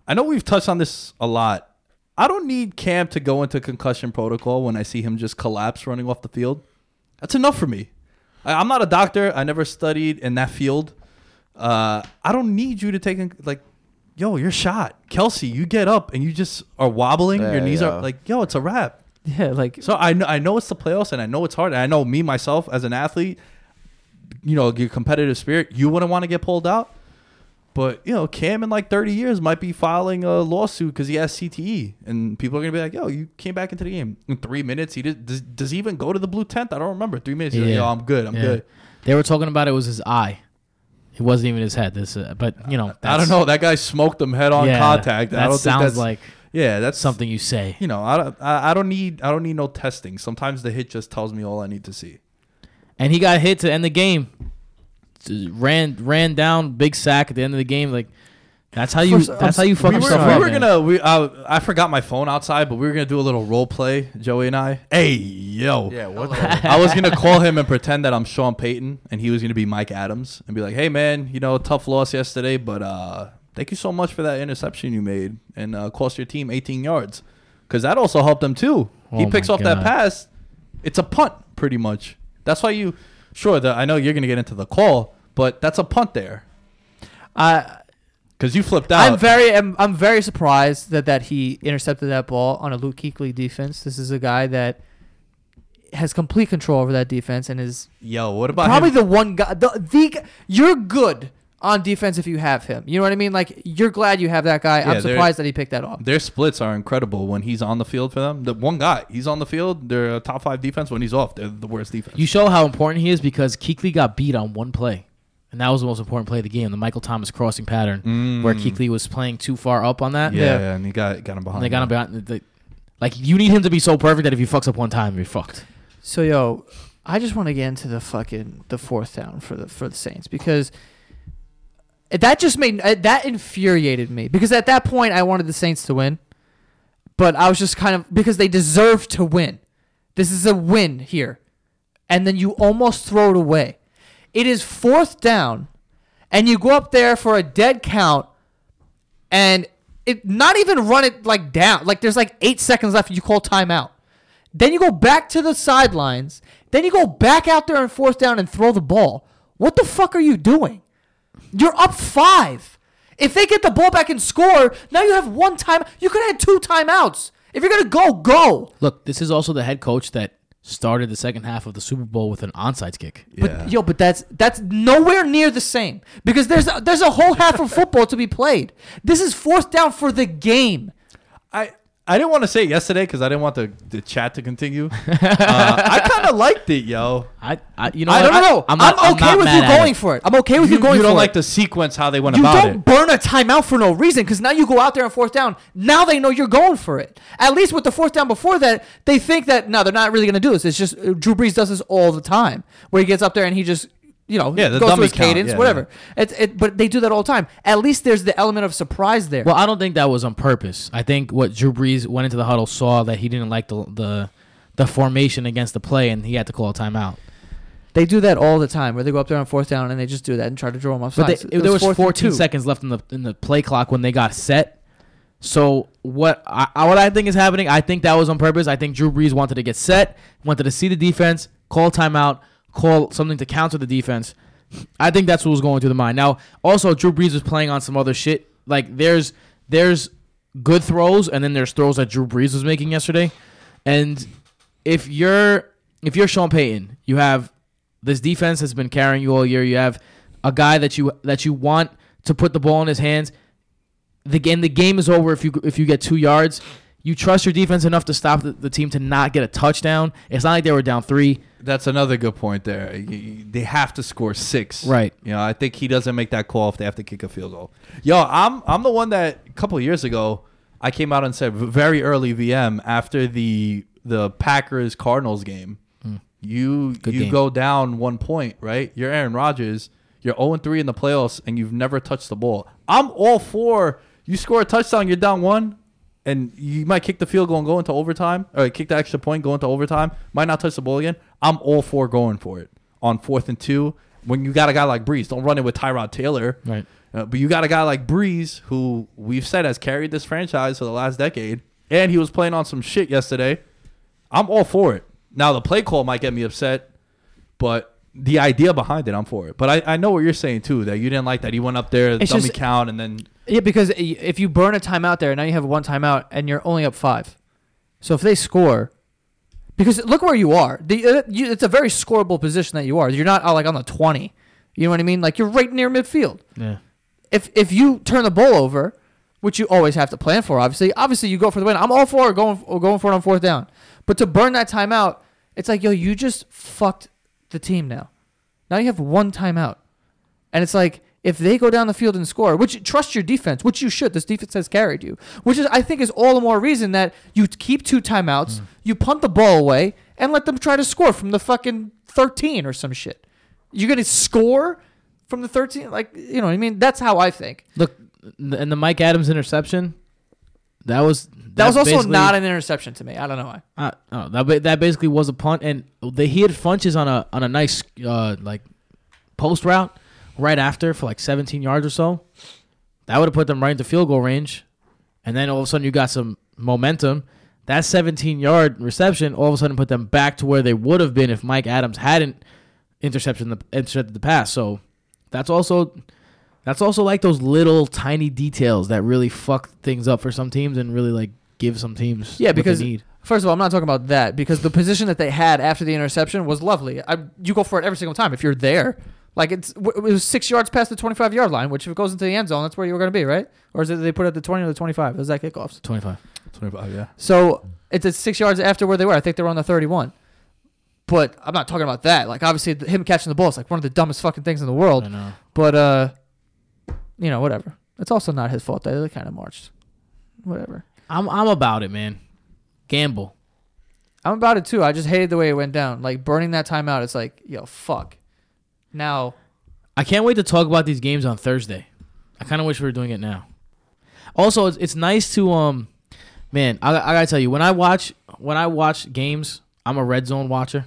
I know we've touched on this a lot. I don't need Cam to go into concussion protocol when I see him just collapse running off the field. That's enough for me. I, I'm not a doctor. I never studied in that field. Uh, I don't need you to take in, like, yo, you're shot. Kelce, you get up and you just are wobbling. Yeah, Your knees yeah. are like, yo, it's a wrap. Yeah, like So I know I know it's the playoffs and I know it's hard. And I know me myself as an athlete, you know, your competitive spirit, you wouldn't want to get pulled out. But you know, Cam in like 30 years might be filing a lawsuit because he has CTE, and people are gonna be like, "Yo, you came back into the game in three minutes. He did. Does, does he even go to the blue tent? I don't remember. Three minutes. He's like, Yeah. Yo, I'm good. I'm Yeah. good. They were talking about it was his eye. It wasn't even his head. This, uh, but you know, I don't know. That guy smoked him head on yeah, contact. That I don't sounds think that's like yeah. That's something you say. You know, I don't. I, I don't need. I don't need no testing. Sometimes the hit just tells me all I need to see. And he got hit to end the game. Just ran ran down, big sack at the end of the game. Like that's how you. First, I'm that's how you s- fuck we were, yourself we up, were man. gonna we uh, I forgot my phone outside, but we were gonna do a little role play, Joey and I. Hey yo, Yeah, what the- I was gonna call him and pretend that I'm Sean Payton, and he was gonna be Mike Adams, and be like, "Hey man, you know, tough loss yesterday, but uh, thank you so much for that interception you made and uh, cost your team 18 yards, because that also helped them too. he Oh picks my off that God. pass, it's a punt pretty much. That's why you, sure, the, I know you're gonna get into the call, but that's a punt there I because you flipped out. I'm very I'm, I'm very surprised that that he intercepted that ball on a Luke Kuechly defense. This is a guy that has complete control over that defense and is Yo, what about probably him? the one guy the, the you're good on defense if you have him. You know what I mean? Like you're glad you have that guy. Yeah, I'm surprised that he picked that off. Their splits are incredible when he's on the field for them. The one guy, he's on the field, they're a top five defense. When he's off, they're the worst defense. You show how important he is because Kuechly got beat on one play. And that was the most important play of the game, the Michael Thomas crossing pattern, where Mm. Kuechly was playing too far up on that. yeah, Yeah. and he got got him behind. And they got him behind. The, like, you need him to be so perfect that if he fucks up one time, you're fucked. So yo, I just want to get into the fucking the fourth down for the for the Saints because that just made uh, that infuriated me because at that point I wanted the Saints to win, but I was just kind of because they deserve to win. This is a win here, and then you almost throw it away. It is fourth down, and you go up there for a dead count, and it not even run it like down. Like there's like eight seconds left, and you call timeout. Then you go back to the sidelines. Then you go back out there on fourth down and throw the ball. What the fuck are you doing? You're up five. If they get the ball back and score, now you have one time. You could have had two timeouts. If you're gonna go, go. Look, this is also the head coach that started the second half of the Super Bowl with an onside kick. But yo, but that's that's nowhere near the same because there's a, there's a whole half of football to be played. This is fourth down for the game. I I didn't want to say it yesterday because I didn't want the, the chat to continue. uh, I kind of liked it, yo. I, I you know, I what? don't know. I'm, not- okay not with mad you at going it. for it. I'm okay with you, You, going you don't for like it. the sequence how they went You about don't it. burn a timeout for no reason because now you go out there on fourth down. Now they know you're going for it. At least with the fourth down before that, they think that no, they're not really going to do this. It's just uh, Drew Brees does this all the time, where he gets up there and he just you know Yeah, the goes through his count. cadence, Yeah, whatever. It's it, but they do that all the time. At least there's the element of surprise there. Well, I don't think that was on purpose. I think what Drew Brees went into the huddle saw that he didn't like the the, the formation against the play, and he had to call a timeout. they do that all the time, where they go up there on fourth down and they just do that and try to draw them off. But they, there was and 14 seconds left in the in the play clock when they got set. So what I, I- what I think is happening, I think that was on purpose. I think Drew Brees wanted to get set, wanted to see the defense, call timeout, call something to counter the defense. I think that's what was going through the mind. Now, also Drew Brees was playing on some other shit. Like there's there's good throws and then there's throws that Drew Brees was making yesterday. And if you're if you're Sean Payton, you have this defense has been carrying you all year. You have a guy that you that you want to put the ball in his hands. The game the game is over if you if you get two yards. You trust your defense enough to stop the, the team to not get a touchdown. It's not like they were down three. That's another good point there. They have to score six. Right. You know, I think he doesn't make that call if they have to kick a field goal. Yo, I'm I'm the one that a couple of years ago I came out and said v- very early VM after the the Packers Cardinals game. Hmm. You Good you game. go down one point, right? You're Aaron Rodgers. You're 0 3 in the playoffs and you've never touched the ball. I'm all for you score a touchdown, you're down one, and you might kick the field goal and go into overtime, or kick the extra point, go into overtime, might not touch the ball again. I'm all for going for it on fourth and two. When you got a guy like Brees, don't run it with Tyrod Taylor. Right. Uh, but you got a guy like Brees, who we've said has carried this franchise for the last decade, and he was playing on some shit yesterday. I'm all for it. Now the play call might get me upset, but the idea behind it, I'm for it. But I, I know what you're saying too, that you didn't like that he went up there, It's dummy just- count, and then Yeah, because i- if you burn a timeout there, now you have one timeout and you're only up five. So if they score, because look where you are. The, uh, you, it's a very scoreable position that you are. You're not uh, like on the twenty. You know what I mean? Like you're right near midfield. Yeah. If if you turn the ball over, which you always have to plan for, obviously, obviously you go for the win. I'm all for going going for it on fourth down, but to burn that timeout, it's like yo, you just fucked the team now. Now you have one timeout. And it's like if they go down the field and score, which trust your defense, which you should. This defense has carried you, which is I think is all the more reason that you keep two timeouts, mm. you punt the ball away, and let them try to score from the fucking thirteen or some shit. You're gonna score from the thirteen, like you know what I mean. That's how I think. Look, and the Mike Adams interception, that was That was also not an interception to me. I don't know why. Uh, oh, that that basically was a punt, and they he had Funchess on a on a nice uh, like post route right after for like 17 yards or so. That would have put them right into field goal range, and then all of a sudden you got some momentum. That 17 yard reception all of a sudden put them back to where they would have been if Mike Adams hadn't intercepted the intercepted the pass. So that's also that's also like those little tiny details that really fuck things up for some teams and really like give some teams Yeah, what they because need. first of all, I'm not talking about that because the position that they had after the interception was lovely. I, you go for it every single time if you're there. Like it's it was six yards past the 25 yard line, which if it goes into the end zone, that's where you were going to be, right? Or is it they put it at the 20 or the 25? Is that kickoffs? 25. 25, yeah. So it's at six yards after where they were. I think they were on the 31. But I'm not talking about that. Like obviously him catching the ball is like one of the dumbest fucking things in the world. I know. But uh, you know whatever. It's also not his fault that they kind of marched. Whatever. I'm I'm about it, man. Gamble. I'm about it too. I just hated the way it went down. Like burning that time out. It's like, yo, fuck. Now, I can't wait to talk about these games on Thursday. I kind of wish we were doing it now. Also, it's, it's nice to um, man. I, I gotta tell you, when I watch when I watch games, I'm a red zone watcher.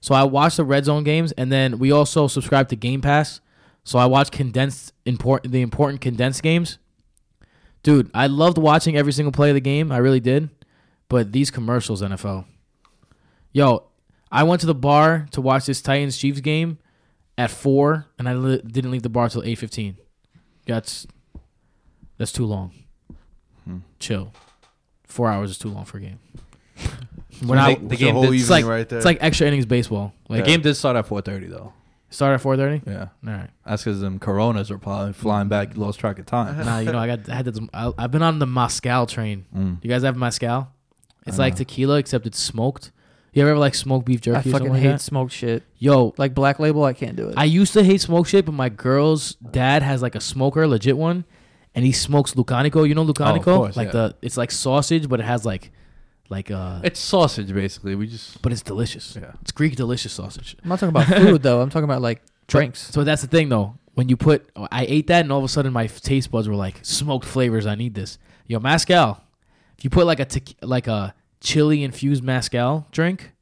So I watch the red zone games, and then we also subscribe to Game Pass. So I watch condensed important the important condensed games. Dude, I loved watching every single play of the game. I really did. But these commercials, NFL. Yo, I went to the bar to watch this Titans Chiefs game at four, and I li- didn't leave the bar till eight fifteen. That's That's too long. Hmm. Chill. Four hours is too long for a game. So We're not. they- the It's game whole did- it's like right there. it's like extra innings baseball. The game did start at 4:30 though. Start at four thirty. Yeah, All right. that's because them Coronas were probably flying back. You lost track of time. Nah, you know I got I had this. I, I've been on the Moscow train. Mm. You guys have Moscow? It's I like know. tequila except it's smoked. You ever like smoked beef jerky I or fucking something like hate that? smoked shit. Yo, Like Black Label, I can't do it. I used to hate smoke shit, but my girl's dad has like a smoker, legit one, and he smokes Loukaniko. You know Loukaniko? course, like yeah. the it's like sausage, but it has like like uh It's sausage basically. We just but it's delicious. yeah. It's Greek delicious sausage. I'm not talking about food though. I'm talking about like drinks. So that's the thing though. When you put I ate that and all of a sudden my taste buds were like smoked flavors. I need this. Yo, Mezcal. If you put like a tequi- like a chili infused Mezcal drink,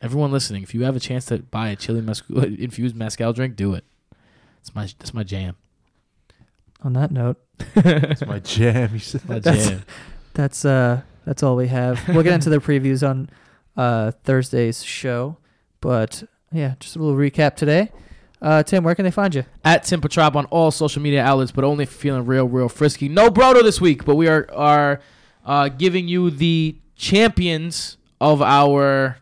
everyone listening, if you have a chance to buy a chili mas- infused Mezcal drink, do it. It's my that's my jam. On that note, It's my jam. You said My That's- jam. that's uh that's all we have. We'll get into the previews on uh Thursday's show, but yeah, just a little recap today. Uh, Tim, where can they find you? at Tim Petrop on all social media outlets, but only if you're feeling real, real frisky. No Brodo this week, but we are are uh, giving you the champions of our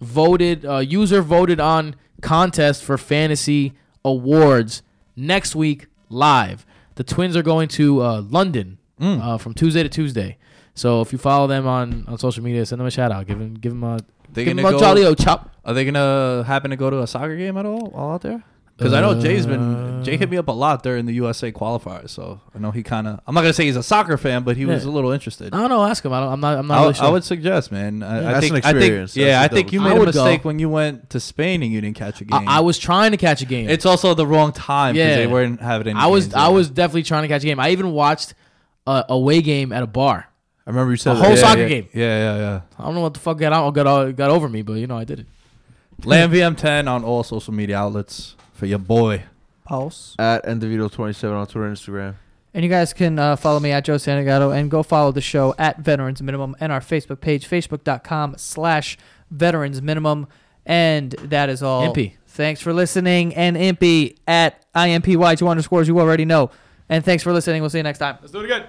voted uh, user voted on contest for fantasy awards next week live. The Twins are going to uh, London Mm. uh, from Tuesday to Tuesday. So if you follow them on, on social media, send them a shout out. Give them give them a They give them gonna a go, jolly o chop. Are they gonna happen to go to a soccer game at all while out there? Because I know Jay's been Jay hit me up a lot during the USA qualifiers, so I know he kind of. I'm not gonna say he's a soccer fan, but he was a little interested. I don't know. Ask him. I don't, I'm not. I'm not I, really sure. I would suggest, man. I, Yeah, I that's think, an I think, experience. yeah, That's I a think you made a would go. mistake when you went to Spain and you didn't catch a game. I, I was trying to catch a game. It's also the wrong time because Yeah. they weren't having any. I was games I yet. was definitely trying to catch a game. I even watched a away game at a bar. I remember you said A that. whole yeah, soccer yeah, game. Yeah, yeah, yeah. I don't know what the fuck got out got all- got over me, but you know I did it. yeah. Lamb VM10 on all social media outlets for your boy. Pulse. at Endevito27 on Twitter and Instagram. And you guys can uh, follow me at Joe Santagato and go follow the show at Veterans Minimum and our Facebook page, facebook.com slash Veterans Minimum. And that is all. Impy. Thanks for listening. And Impy at IMPY2 underscores, you already know. And thanks for listening. We'll see you next time. Let's do it again.